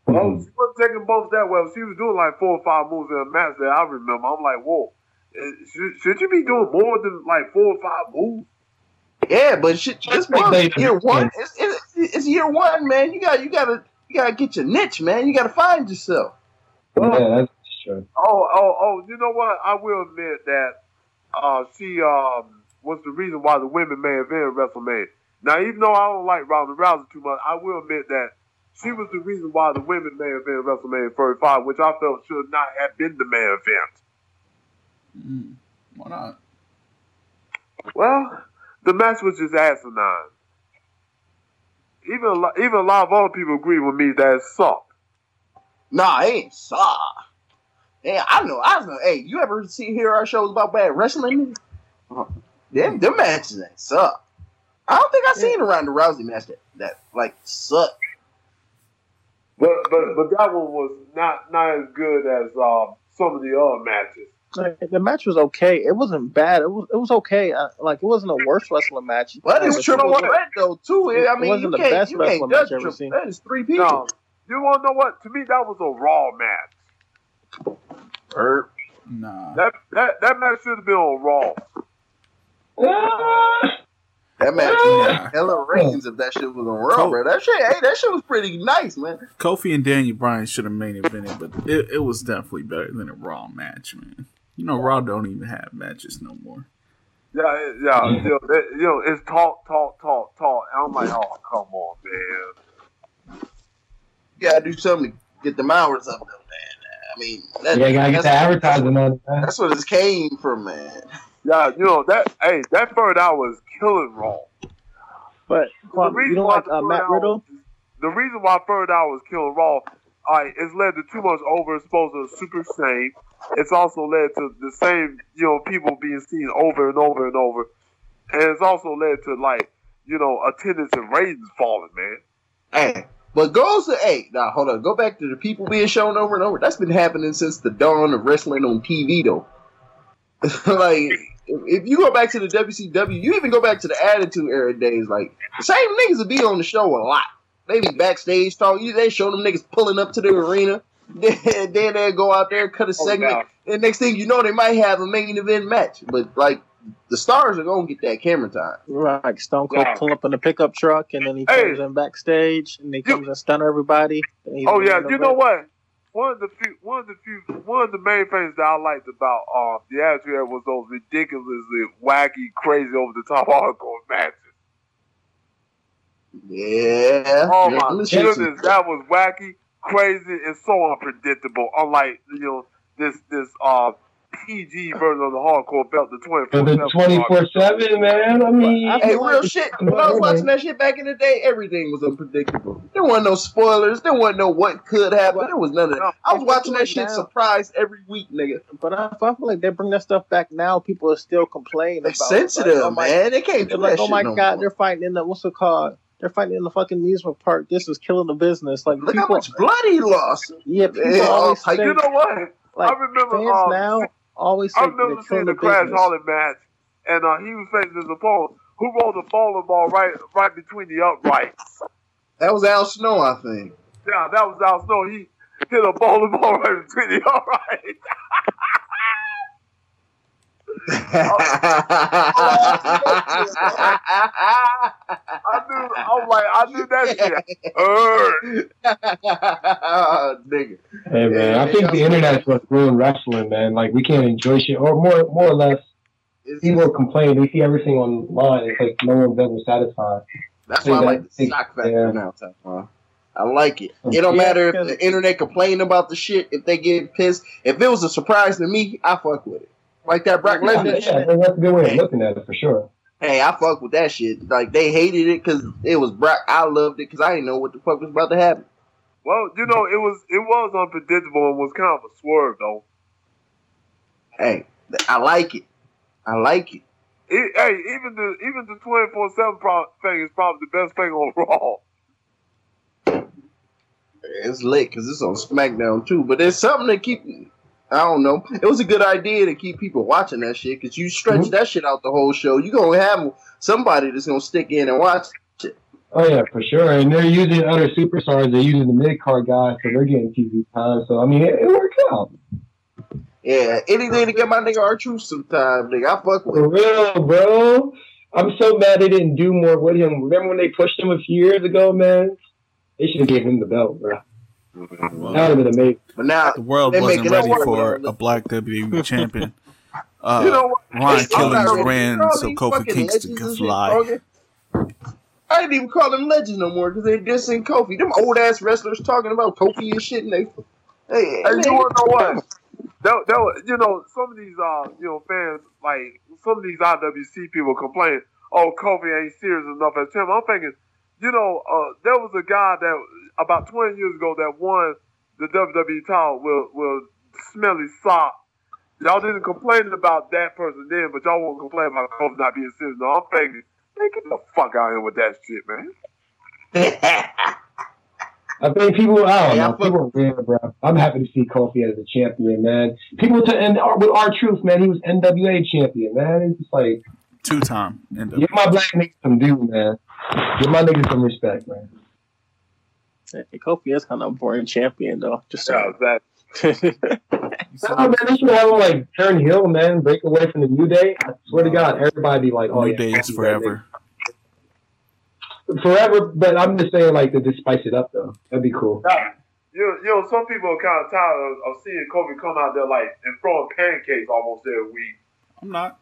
Oh, she wasn't taking bumps that well. She was doing like four or five moves in a match that I remember. I'm like, whoa, eh, should, should you be doing more than like four or five moves? Yeah, but shit, this Like was they- year one. It's, it's, it's year one, man. You got you got to you got to get your niche, man. You got to find yourself. Yeah, that's true. Oh, oh, oh! You know what? I will admit that uh, she um, was the reason why the women may have been WrestleMania. Now, even though I don't like Ronda Rousey too much, I will admit that she was the reason why the women may have been WrestleMania 35, which I felt should not have been the main event. Mm, why not? Well, the match was just asinine. Even a lot, even a lot of other people agree with me that it sucked. Nah, it ain't saw. Yeah, I know. I know. Hey, you ever see hear our shows about bad wrestling? Them them matches ain't suck. I don't think I seen a Ronda Rousey match that, that like sucked. But but but that one was not not as good as um, some of the other matches. Like, the match was okay. It wasn't bad. It was it was okay. Uh, like it wasn't a worst wrestling match. But it's it triple wasn't- threat though too. It I mean, it wasn't you the can't, best wrestling match judge I've ever seen. threat. It's three people. No, you want to know what? To me, that was a Raw match. Hurt. Nah. That that that match should have been on Raw. That match Yeah. was hella ratings if that shit was on Raw, Cool. bro. That shit, hey, that shit was pretty nice, man. Kofi and Daniel Bryan should have main evented, but it, it was definitely better than a Raw match, man. You know, Raw don't even have matches no more. Yeah, it- yeah. You know, it, you know, it's talk, talk, talk, talk. And I'm like, oh, come on, man. You gotta do something to get them hours up, though, man. I mean, that, Yeah, gotta get that's, the advertising on it, man. that's what it came from, man. Yeah, you know that. Hey, that third hour was killing Raw. But Kwame, you don't like the uh, third Matt hour- Riddle? The reason why third hour was killing Raw, alright, it's led to too much overexposure of Super Shane. It's also led to the same, you know, people being seen over and over and over, and it's also led to like, you know, attendance and ratings falling, man. Hey, but goes to hey, now hold on, go back to the people being shown over and over. That's been happening since the dawn of wrestling on TV, though. like, if, if you go back to the WCW, you even go back to the Attitude Era days. Like, the same niggas would be on the show a lot. They be backstage talk. You they show them niggas pulling up to the arena. Then, then they go out there cut a Oh, segment. yeah. And next thing you know, they might have a main event match. But like, the stars are gonna get that camera time. Right, like Stone Cold Yeah. pull up in a pickup truck and then he Hey. comes in backstage and he comes and stun everybody. and Oh yeah, the you ring. know what? One of the few, one of the few, one of the main things that I liked about uh, the Era was those ridiculously wacky, crazy, over the top hardcore matches. Yeah. Oh my is- goodness, that was wacky, crazy, and so unpredictable. Unlike you know this this uh PG version of the hardcore belt, the twenty For the 24 7, man. I mean, I Hey, real like- shit. When I was watching that shit back in the day, everything was unpredictable. There wasn't no spoilers. There wasn't no what could happen. There was none of that. I was watching that shit surprised every week, nigga. But I, I feel like they bring that stuff back now. People are still complaining They about sensitive, like, oh my- man. They can't do like, that oh shit my no god, more. they're fighting in the what's it called? They're fighting in the fucking amusement park. This is killing the business. Like Look how much blood he lost. yeah, people Yeah, always like, say, You know what? like I remember, fans um, now always I they're remember seeing killing the the Crash business. Holly match, and uh, he was facing his opponent who rolled the bowling ball right right between the uprights. That was Al Snow, I think. Yeah, that was Al Snow. He hit a bowling ball right between the uprights. I knew. I was like, I knew that shit. hurt. Nigga. Hey man, I think the internet's what's ruined wrestling, man. Like we can't enjoy shit, or more, more or less, It's- people complain. They see everything online. It's like no one's ever satisfied. That's why I like the Yeah. shock factor now, Teflon. I like it. It don't Yeah, matter if the internet complain about the shit, if they get pissed. If it was a surprise to me, I fuck with it. Like that Brock Yeah, Lesnar yeah, shit. that's a good way of looking at it for sure. Hey, I fuck with that shit. Like they hated it because it was Brock. I loved it because I didn't know what the fuck was about to happen. Well, you know, it was it was unpredictable and was kind of a swerve though. Hey, I like it. I like it. E- hey, even the even the twenty four seven thing is probably the best thing on Raw. It's late because it's on SmackDown too. But there's something to keep. I don't know. It was a good idea to keep people watching that shit because you stretch Mhm. that shit out the whole show. You're gonna have somebody that's gonna stick in and watch. it. Oh yeah, for sure. And they're using other superstars. They're using the mid card guys, so they're getting TV time. So I mean, it, it works out. Yeah, anything to get my nigga R-Truth sometime, nigga. I fuck with. For real, bro. I'm so mad they didn't do more with him. Remember when they pushed him a few years ago, man? They should have gave him the belt, bro. That would have been amazing. But now The world wasn't ready for a black WWE champion. Uh, you know what? Ryan It's- I'm not Killings ran All so these Kofi fucking Kingston could and shit, fly. I didn't even call them legends no more because they're dissing Kofi. Them old ass wrestlers talking about Kofi and shit, and they. Hey, Hey, you nigga, wanna know what? That, that, was- you know, some of these, uh, you know, fans like some of these IWC people complain, "Oh, Kofi ain't serious enough as champion." I'm thinking, you know, uh, there was a guy that about 20 years ago that won the WWE title with with smelly sock. Y'all didn't complain about that person then, but y'all won't complain about Kofi not being serious. No, I'm thinking, man, get the fuck out of here with that shit, man. I think people, I don't Yeah, know, people are weird, bro. I'm happy to see Kofi as a champion, man. People, to, and with R-Truth, man, he was NWA champion, man. It's just like, Two time. give my black niggas some due, man. Give my niggas some respect, man. Hey, Kofi is kind of a boring champion, though. Just Yeah, saying. that. Oh, man, they should have him, like, turn heel, man, break away from the New Day. I swear to God, everybody be like, oh, New yeah. Day is forever. that. Forever, but I'm just saying, like, to just spice it up, though. That'd be cool. Yeah. You, you know, some people are kind of tired of, of seeing Kofi come out there like and throwing pancakes almost every week. I'm not.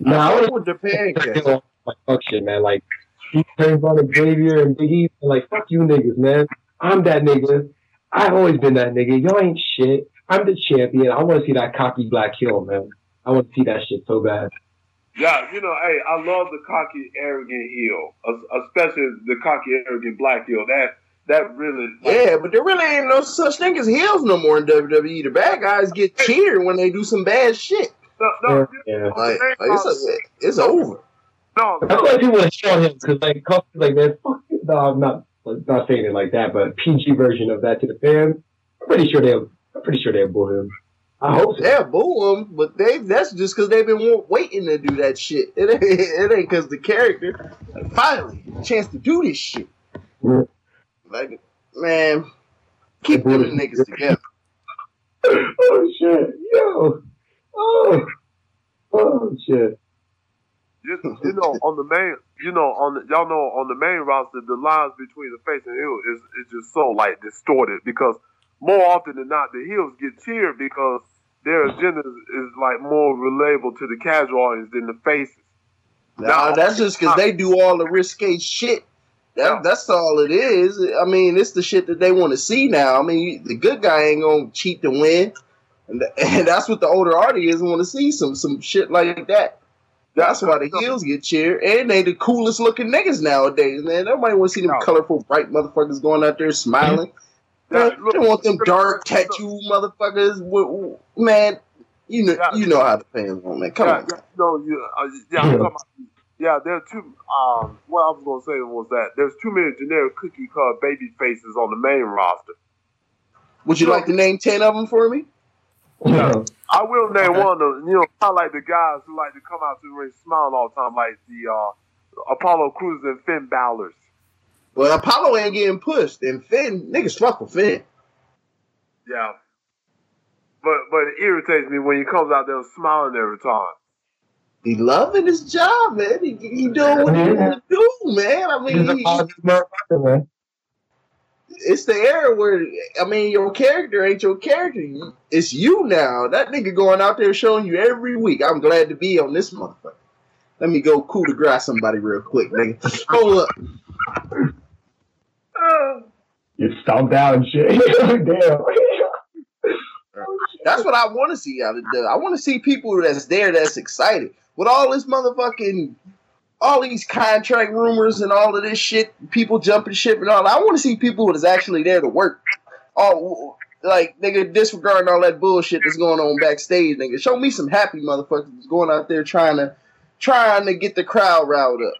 No, I I would with the pancakes. like fuck shit, man. Like he turns on Xavier and Big E, and like fuck you niggas, man. I'm that nigga. I've always been that nigga. Y'all ain't shit. I'm the champion. I want to see that cocky black heel, man. I want to see that shit so bad. Yeah, you know, hey, I love the cocky, arrogant heel, especially the cocky, arrogant black heel. That that really, Yeah, but there really ain't no such thing as heels no more in WWE. The bad guys get cheered when they do some bad shit. no, no, Yeah. Like, like it's, a, it's over. No, I feel like people to shit on him because like Kofi's like man, fuck. No, I'm not like, not saying it like that, but PG version of that to the fans. I'm pretty sure they'll. I'm pretty sure they'll boo him. I hope so. Yeah, boo him, but they that's just because they've been waiting to do that shit. It ain't it ain't because the character. Like, finally, a chance to do this shit. Like, man, keep them niggas together. oh shit, yo, oh, oh shit. You, you know, on the main, you know, on the, y'all know on the main roster, the lines between the face and heel is is just so like distorted because more often than not, the heels get cheered because their agenda is, is like more relatable to the casual audience than the faces. Nah, that's just because they do all the risque shit. That, that's all it is. I mean, it's the shit that they want to see now. I mean, you- the good guy ain't gonna cheat to win, and, and that's what the older audience want to see some some shit like that. That's why the heels get cheered, and they the coolest looking niggas nowadays, man. Nobody want to see them No. colorful, bright motherfuckers going out there smiling. Yeah, Man, they don't want them dark tattoo motherfuckers. with- with- Man, you know, Yeah. you know how the fans want, man. Come yeah, on. yeah, no, you, uh, yeah, I'm yeah. There are two. Um, what I was gonna say was that there's too many generic cookie cutter baby faces on the main roster. Would you like to name ten of them for me? Yeah. I will name Okay. one of them. You know, I like the guys who like to come out to the ring smiling all the time, like the uh, Apollo Crews and Finn Balor's. Well, Apollo ain't getting pushed, and Finn niggas fuck with Finn. Yeah. But but it irritates me when he comes out there smiling every time. He loving his job, man. He, he doing what he want to do, man. I mean, He's mean, a he- positive motherfucker, man. It's the era where I mean, your character ain't your character. It's you now. That nigga going out there showing you every week. I'm glad to be on this motherfucker. Let me go coup de grace somebody real quick, nigga. Hold up. Uh, You stomped out and shit. Damn. That's what I want to see out of the. I want to see people that's there that's excited with all this motherfucking, all these contract rumors and all of this shit. People jumping ship and all. I want to see people that's actually there to work. Oh, like nigga disregarding all that bullshit that's going on backstage, nigga. Show me some happy motherfuckers that's going out there trying to trying to get the crowd riled up.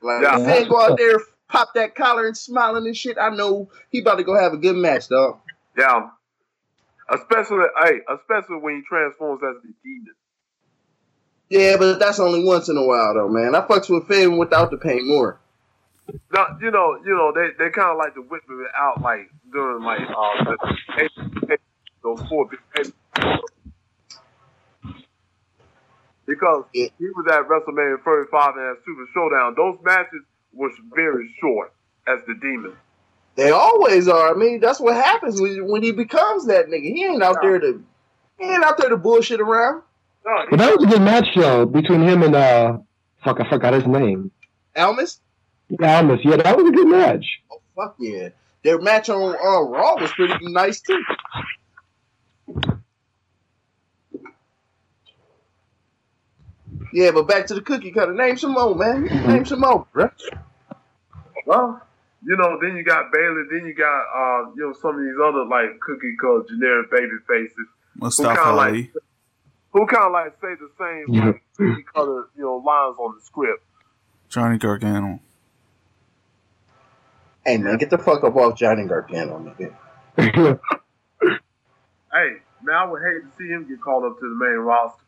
Like Yeah. they go out there pop that collar and smiling and shit, I know he about to go have a good match, dog. Yeah. Especially, hey, especially when he transforms as the demon. Yeah, but that's only once in a while though, man. I fucks with Finn without the pain more. Now, you know, you know, they, they kind of like to whip it out like during like uh, the, those four big because Yeah. he was at WrestleMania 35 and at Super Showdown. Those matches was very short as the demon. They always are. I mean, that's what happens when, when he becomes that nigga. He ain't out there to he ain't out there to bullshit around. No, But that was a good match though between him and uh, fuck, I forgot his name. Almas? Yeah, Almas. Yeah, that was a good match. Oh fuck yeah. Their match on uh, Raw was pretty nice too. Yeah, but back to the cookie cutter. Name some more, man. Name some more, bruh. Well, you know, then you got Bayley, then you got uh, you know, some of these other like cookie cutter generic baby faces Mustafa kinda like- Ali. Who kind of like say the same Yeah. like, cookie cutter, you know, lines on the script. Johnny Gargano. Hey man, get the fuck up off Johnny Gargano, nigga. Hey, man, I would hate to see him get called up to the main roster.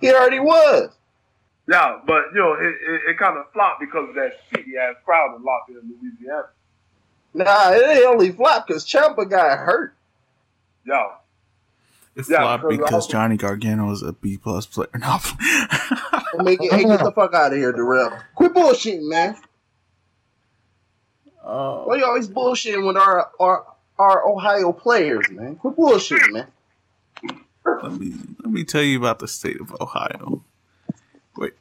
He already was. Yeah, but you know, it, it, it kind of flopped because of that shitty ass crowd in locked in Louisiana. Nah, it ain't only flopped because Ciampa got hurt. Yeah. It Yeah, flopped because because Johnny Gargano is a B plus player. No. I mean, get, hey, get the fuck out of here, Darrell. Quit bullshitting, man. oh. Why you always bullshitting with our our our Ohio players, man? Quit bullshitting, man. Let me let me tell you about the state of Ohio. Wait,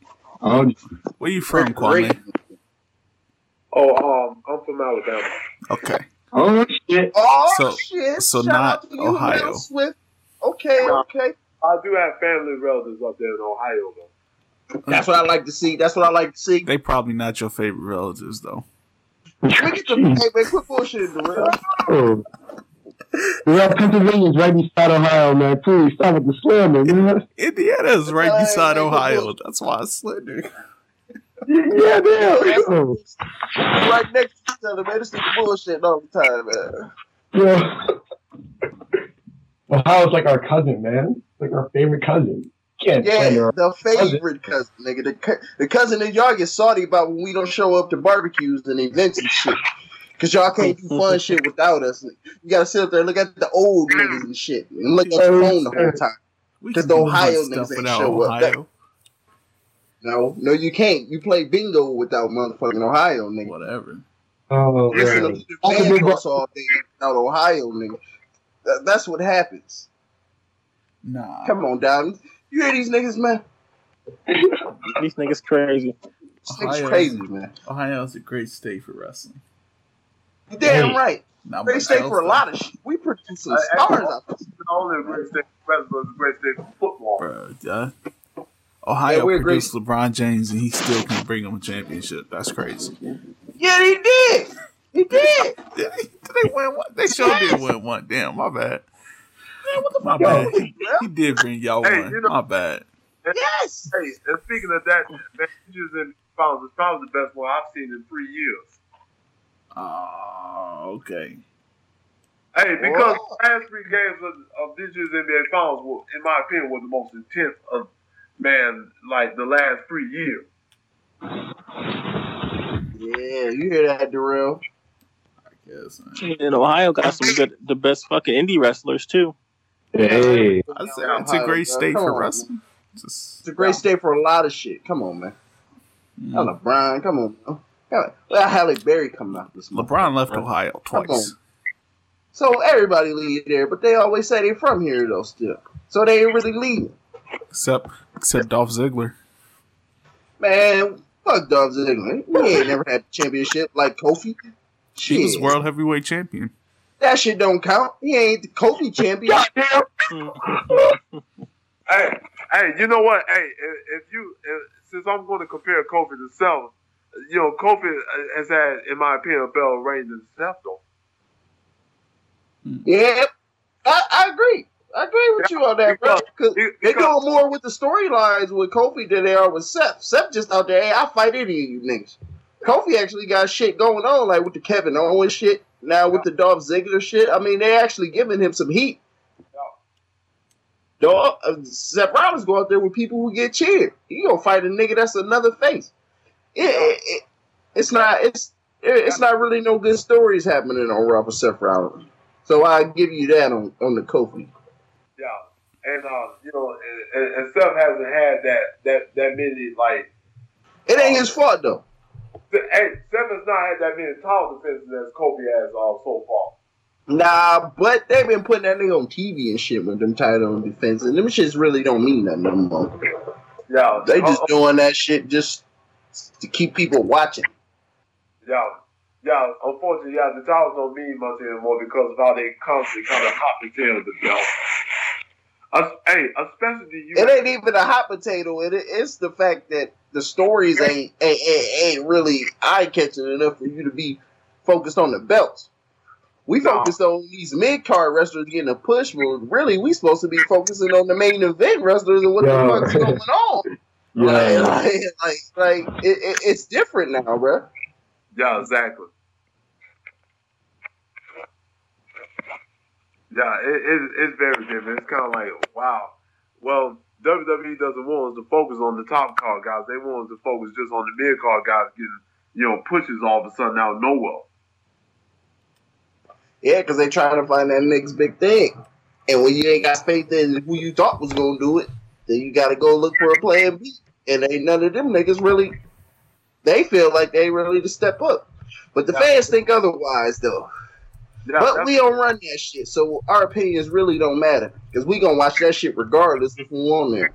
oh, where you from, Great. Kwame? Oh, um, I'm from Alabama. Okay. oh shit. Oh So- shit! so Shout not out to you, Ohio. Will Swift. Okay, okay. I do have family relatives up there in Ohio, though. That's what I like to see. That's what I like to see. They probably not your favorite relatives though. Look at the hey man, quit bullshitting, Darrell. Oh. Yeah, Pennsylvania's right beside Ohio, man. Please stop with the slander, man. Indiana is right Hey, beside Ohio. That's why I slender. Yeah, damn. Right next to each other, man. This nigga bullshitting all the time, man. yeah. Ohio's like our cousin, man. Like our favorite cousin. Can't Yeah, the favorite cousin, nigga. The, cou- the cousin that y'all get salty about when we don't show up to barbecues and events and shit. Cause y'all can't do fun shit without us. You gotta sit up there and look at the old niggas and shit, and look at your phone the whole time. We 'Cause can the do Ohio fun niggas stuff ain't without show up. Ohio. No, no, you can't. You play bingo without motherfucking Ohio, nigga. Whatever. Oh, Listen man. to the Vandals all day without Ohio, nigga. That- that's what happens. Nah. Come on, down. You hear these niggas, man? These niggas crazy. These niggas crazy, man. Ohio's a great state for wrestling. You damn Hey. right. Not Great state for a lot of shit. We produce some Uh, stars out there. It's not only a great state for wrestling, it's a great state for football. Bruh, yeah. Ohio Yeah, we're produced LeBron James and he still can bring him a championship. That's crazy. Yeah, he did. He did. Did, they win one? They sure did win one. Damn, my bad. My fuck bad. wrong with you, He did bring y'all Hey, one. you know- my bad. Yes. Hey, and speaking of that, Avengers and Finals is probably the best one I've seen in three years. Oh, okay. Hey, because Whoa. the last three games of, of this year's NBA Finals, were, in my opinion, was the most intense of man, like the last three years. Yeah, you hear that, Darrell? I guess. man. And Ohio got some good, the best fucking indie wrestlers too. Hey. I say Ohio, it's a great bro. state Come for on, wrestling. Just, It's a great state for a lot of shit. Come on, man. mm. LeBron, come on. man. Come on. Well, Halle Berry coming out this month. LeBron left Ohio Come twice. So everybody leave there, but they always say they're from here though still. So they ain't really leaving. Except except Dolph Ziggler. Man, fuck Dolph Ziggler. We ain't never had a championship like Kofi. Shit. He was world heavyweight champion. That shit don't count. He ain't the Kofi champion. Hey, hey, you know what? Hey, if, if you, if, since I'm going to compare Kofi to Seth, you know, Kofi uh, has had, in my opinion, a better reign than Seth, though. Yeah, I agree. I agree with you on that, bro. Because they doing more with the storylines with Kofi than they are with Seth. Seth just out there, hey, I fight any of you niggas. Kofi actually got shit going on, like with the Kevin Owens shit. Now with the Dolph Ziggler shit. I mean, they actually giving him some heat. Dog, uh, Seth Rollins go out there with people who get cheered. He gonna fight a nigga that's another face. It, it, it, it's not. It's it's not really no good stories happening on Raw for Seth Rollins. So I give you that on on the Kofi. Yeah, and uh, you know, and, and Seth hasn't had that that that many like. It ain't his fault though. Hey, has not had that many title defenses as Kofi has uh, so far. Nah, but they've been putting that nigga on TV and shit with them title defenses, and them shits really don't mean nothing no more. Yeah, They just uh, doing that shit just to keep people watching. Yeah, yeah. Unfortunately, yeah, the titles don't mean much anymore because of how they constantly kind of hot potato the belt. Uh, hey, especially you. It ain't even a hot potato. It, it's the fact that the stories ain't ain't, ain't, ain't really eye catching enough for you to be focused on the belts. We No. focused on these mid card wrestlers getting a push, but really we supposed to be focusing on the main event wrestlers and what Yeah. the fuck's going on. Like, like, like, like it, it, it's different now, bro. Yeah, exactly. Yeah, it, it, it's very different. It's kind of like, wow. Well, WWE doesn't want us to focus on the top card guys. They want us to focus just on the mid card guys getting, you know, pushes all of a sudden out of nowhere. Yeah, because they're trying to find that next big thing. And when you ain't got faith in who you thought was gonna do it, then you got to go look for a plan B. And ain't none of them niggas really. They feel like they ready to step up, but the fans think otherwise though. Yeah, but we don't run that shit, so our opinions really don't matter because we gonna watch that shit regardless if we on there.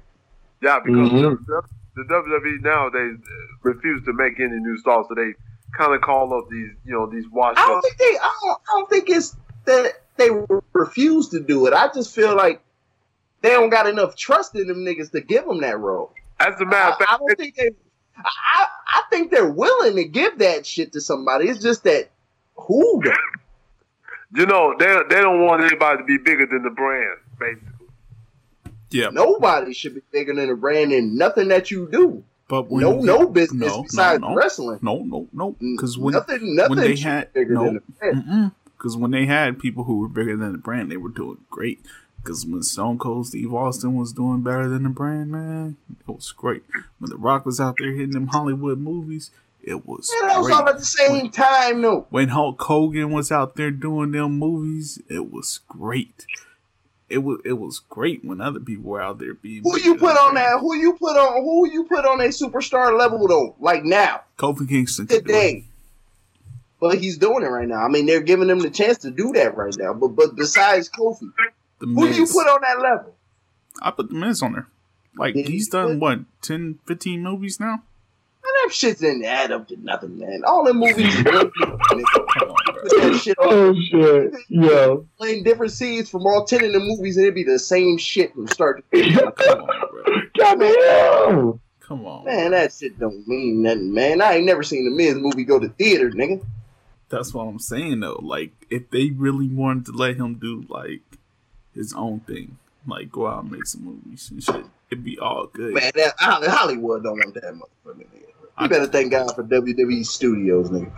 Yeah, because Mhm. the, the WWE nowadays uh, refuse to make any new stars, so they kind of call up these, you know, these washed I don't think they. I don't, I don't think it's that they refuse to do it. I just feel like they don't got enough trust in them niggas to give them that role. As a matter of I, I don't think they. I, I think they're willing to give that shit to somebody. It's just that who though? you know, they they don't want anybody to be bigger than the brand, basically. Yeah, Nobody should be bigger than the brand in nothing that you do. but when no, you- no business no, besides no, no. wrestling. no, no, no, mm, because when nothing, nothing when they should had be bigger no, than the brand. because when they had people who were bigger than the brand, they were doing great. Because when Stone Cold Steve Austin was doing better than the brand, man, it was great. When The Rock was out there hitting them Hollywood movies, it was Yeah, that was great. all at the same time, though. when Hulk Hogan was out there doing them movies, it was great. It was it was great when other people were out there being. Who you put on brand. that? Who you put on? Who you put on a superstar level though? Like now, Kofi Kingston today. But he's doing it right now. I mean, they're giving him the chance to do that right now. But but besides Kofi, The who do you put on that level? I put the Miz on there. Like he's done put- what 10, 15 movies now. Man, that shit didn't add up to nothing, man. All the movies you put Come on, bro. that shit Oh shit, yo. playing different scenes from all ten of the movies, and it'd be the same shit from start to finish. Come on, bro. Come on. Man, that shit don't mean nothing, man. I ain't never seen a Miz movie go to theater, nigga. That's what I'm saying though. Like if they really wanted to let him do like his own thing, like go out and make some movies and shit, it'd be all good. Man, that Hollywood don't want that motherfucker, nigga. You better thank God for WWE Studios, nigga.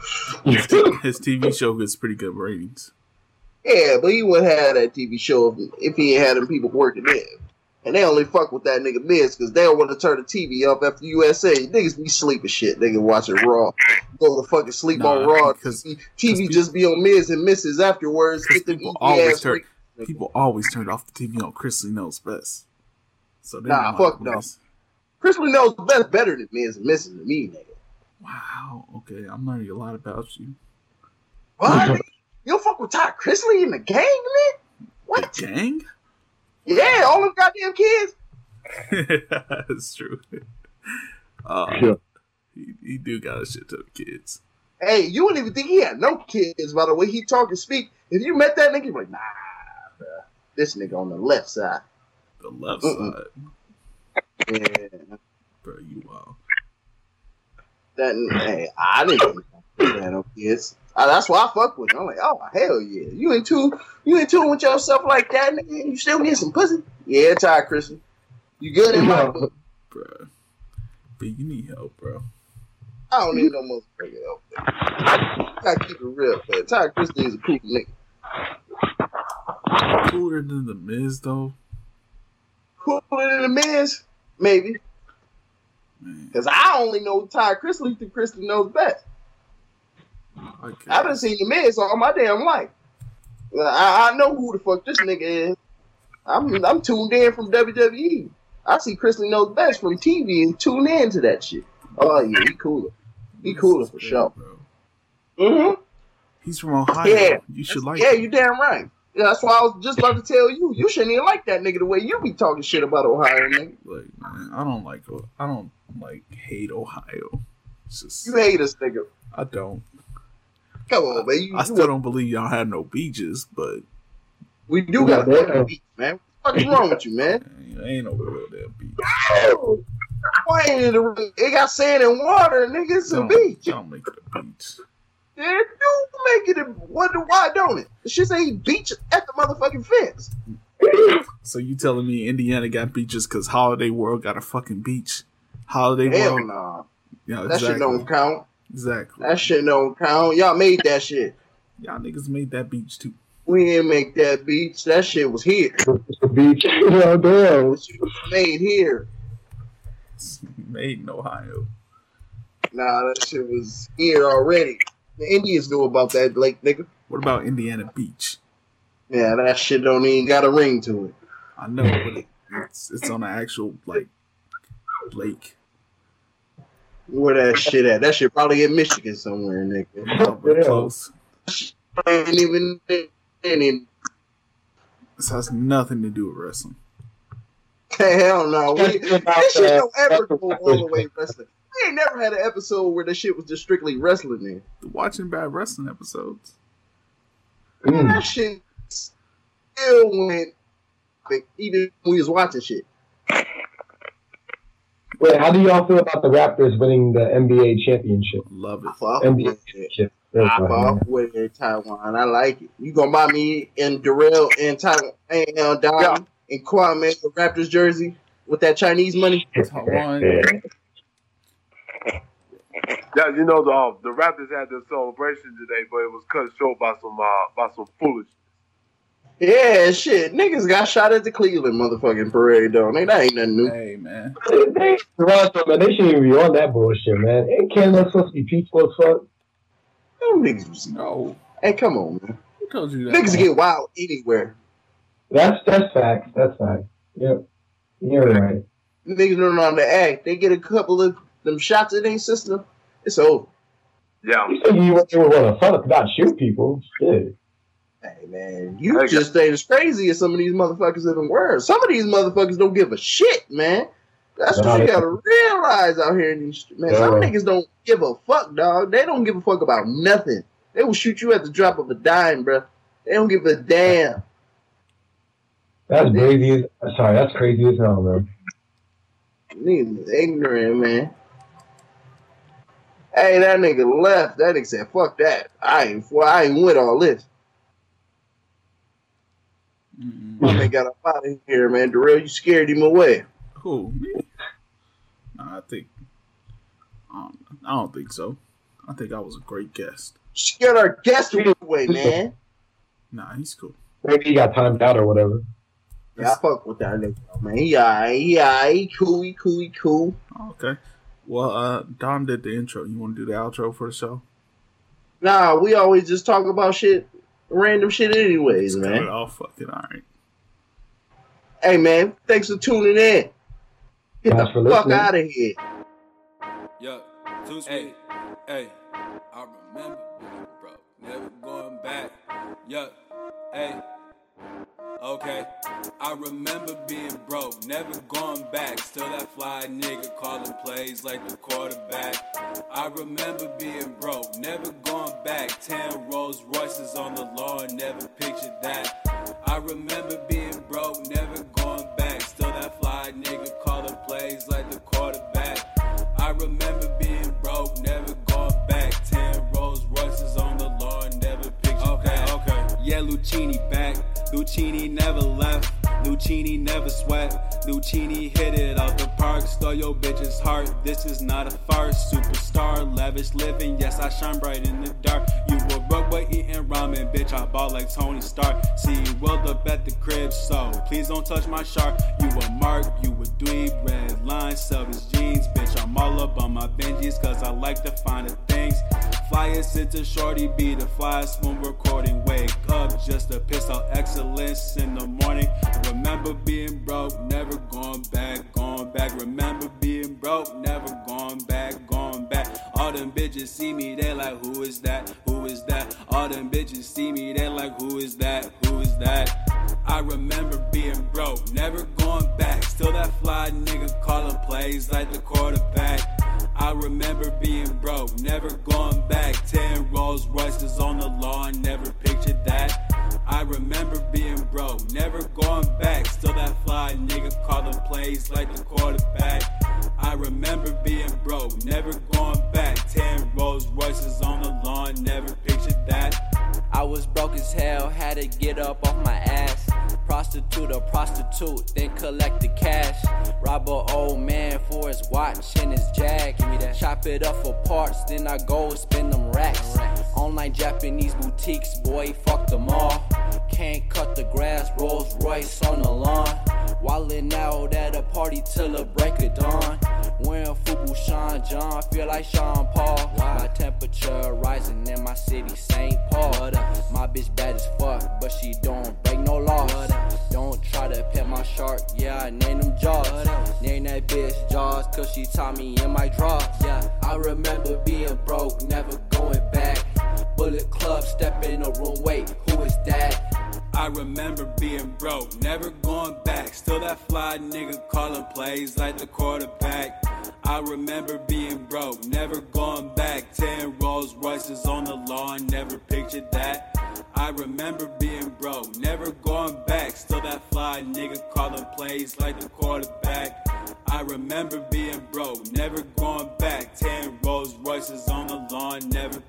His TV show gets pretty good ratings. Yeah, but he wouldn't have that TV show if, if he ain't had them people working there. And they only fuck with that nigga Miz because they don't want to turn the TV off after USA. Niggas be sleeping shit. Nigga watching Raw. Go to fucking sleep Nah, on Raw. because- TV, TV just be on Miz and Misses afterwards. People always turn people always turned off the TV on Chrisley knows best. So they Nah, fuck no. Miz. Chrisley knows best better than Miz and Misses to me, nigga. Wow. Okay, I'm learning a lot about you. What? you don't fuck with Todd Chrisley in the gang, man? The What? gang? Yeah, all them goddamn kids. That's true. Uh, Yeah. he, he do got a shit ton of kids. Hey, you wouldn't even think he had no kids by the way he talk and speak. If you met that nigga, you'd be like, nah, bro. This nigga on the left side. The left Mm-mm. side, Yeah. bro. You wild. That hey, I didn't think he no kids. Uh, that's why I fuck with him. I'm like, oh hell yeah. You in tune you in tune with yourself like that, nigga, you still get some pussy. Yeah, Ty Chrisley. You good in my book? Bruh. But you need help, bro. I don't need no motherfucking help. I Gotta keep it real, man. Ty Chrisley is a cool nigga. Cooler than the Miz though. Cooler than the Miz? Maybe. Because I only know Ty Chrisley through Chrisley knows best. I've been seeing the Miz all my damn life. I, I know who the fuck this nigga is. I'm I'm tuned in from WWE. I see Chrisley knows best from TV and tune in to that shit. Oh yeah, he cooler. He cooler for sure. Bro. Mm-hmm. He's from Ohio. Yeah. You should like yeah, him. you damn right. Yeah, that's why I was just about to tell you. You shouldn't even like that nigga the way you be talking shit about Ohio, nigga. Like, man, I don't like I don't like hate Ohio. It's just You hate us, nigga. I don't. Come on, man. You, I you still don't believe y'all had no beaches, but we do got a fucking beat, man. What the fuck is wrong with you, man? man, ain't no real damn beach. Why ain't it a, it got sand and water, nigga? It's a Don't- beach. Don't make it a beach. Yeah, do make it a what why don't it? The shit say beach at the motherfucking fence. So you telling me Indiana got beaches because Holiday World got a fucking beach? Holiday Hell World, nah. yeah, That shit don't count. exactly. That shit don't count. Y'all made that shit. Y'all niggas made that beach too. We didn't make that beach. That shit was here. The beach. Oh, damn. That was made here. It's made in Ohio. Nah, that shit was here already. The Indians knew about that lake, nigga. What about Indiana Beach? Yeah, that shit don't even got a ring to it. I know, but it, it's it's on an actual like lake. Where that shit at? That shit probably in Michigan somewhere, nigga. No, Yeah. close. Ain't even ain't This has nothing to do with wrestling. Hell no. We, this shit that- don't ever go all the way wrestling. We ain't never had an episode where the shit was just strictly wrestling in. Watching bad wrestling episodes. Mm. That shit still went like, even when we was watching shit. Wait, how do y'all feel about the Raptors winning the NBA championship? Love it. I NBA championship. I fuck with it, Taiwan. I like it. You gonna buy me and Darrell and Taiwan and uh, Dom Yeah. and Kwame a Raptors jersey with that Chinese money? Taiwan. Yeah, you know the uh, the Raptors had their celebration today, but it was cut short by some uh, by some foolish. Yeah, shit. Niggas got shot at the Cleveland motherfucking parade, though. Nigga, that ain't nothing new. Hey man. They, Toronto, man, they shouldn't even be on that bullshit, man. Ain't Canada supposed to be peaceful as fuck? Them niggas was- No. Hey, come on, man. Who told you that? Niggas get wild anywhere. That's that's facts. That's facts. Yep. You're right. Niggas don't know how to act. They get a couple of them shots in their system. It's over. Yeah, You said you went want to fuck, not shoot people. Shit. Hey man, you Hey, just ain't as crazy as some of these motherfuckers in the world. Some of these motherfuckers don't give a shit, man. That's what you gotta realize out here in these streets, man. Some niggas don't give a fuck, dog. They don't give a fuck about nothing. They will shoot you at the drop of a dime, bro. They don't give a damn. That's crazy. As, sorry, that's crazy as hell, man. Niggas ignorant, man. Hey, that nigga left. That nigga said, "Fuck that. I ain't. Well, I ain't with all this." Mm-mm. My man got up out of here, man. Darrell, you scared him away. Who? Me? Nah, I think. I don't, I don't think so. I think I was a great guest. Scared our guest away, man. Nah, he's cool. Maybe he got timed out or whatever. Yeah, I fuck with that nigga, man. He alright, he alright, he cool, he cool, he cool. Oh, okay. Well, uh, Dom did the intro. You want to do the outro for the show? Nah, we always just talk about shit, random shit, anyways, Let's cut man. off. Fuck it. All right. Hey, man, thanks for tuning in. Get Thanks for the fuck out of here. Yeah, too sweet. Hey, I remember being broke, never going back. Yeah, hey, okay. I remember being broke, never going back. Still that fly nigga calling plays like the quarterback. I remember being broke, never going back. Ten Rolls Royces on the lawn, never pictured that. I remember being broke, never going back. Still that fly nigga calling plays like the quarterback. I remember being broke, never going back. Ten Rolls Royces on the lawn, never pictured okay, that. Okay, okay. Yeah, Lucini back. Lucini never left. Lucchini never sweat. Lucchini hit it out the park. Stole your bitch's heart. This is not a farce. Superstar, lavish living. Yes, I shine bright in the dark. You were broke but eating ramen, bitch. I ball like Tony Stark. See you rolled up at the crib, so please don't touch my shark. You a mark, you a dweeb. Red line, selfish jeans, bitch. I'm all up on my Benjis, cause I like to find the things. Flyers into shorty be the flyest when recording. Wake up just to piss out excellence in the morning. Remember being broke, never going back, going back. Remember being broke, never going back, going back. All them bitches see me, they like, who is that? Who is that? All them bitches see me, they like, who is that? Who is that? I remember being broke, never going back. Still that fly nigga calling plays like the quarterback. I remember being broke, never going back. Ten Rolls Royces on the lawn, never pictured that. I remember being broke, never going back. Still that fly nigga calling plays like the quarterback. I remember being broke, never going back. Ten Rolls Royces on the lawn, never pictured that. I was broke as hell, had to get up off my ass. Prostitute a prostitute, then collect the cash. Rob a old man for his watch and his jag. Give me that. Chop it up for parts, then I go spend them racks. Online Japanese boutiques, boy, fuck them all. Can't cut the grass, Rolls Royce on the lawn. Wildin' out at a party till the break of dawn. Wearing Fubu Sean John, feel like Sean Paul. My temperature rising in my city, St. Paul. My bitch bad as fuck, but she don't break no laws. Don't try to pet my shark, yeah, I name them Jaws. Name that bitch Jaws, cause she taught me in my drawers. Yeah, I remember being broke, never going back. Bullet Club, step in the room, wait, who is that? I remember being broke, never going back. Still that fly nigga calling plays like the quarterback. I remember being broke, never going back. Ten Rolls Royces on the lawn, never pictured that. I remember being broke, never going back. Still that fly nigga calling plays like the quarterback. I remember being broke, never going back. Ten Rolls Royces on the lawn, never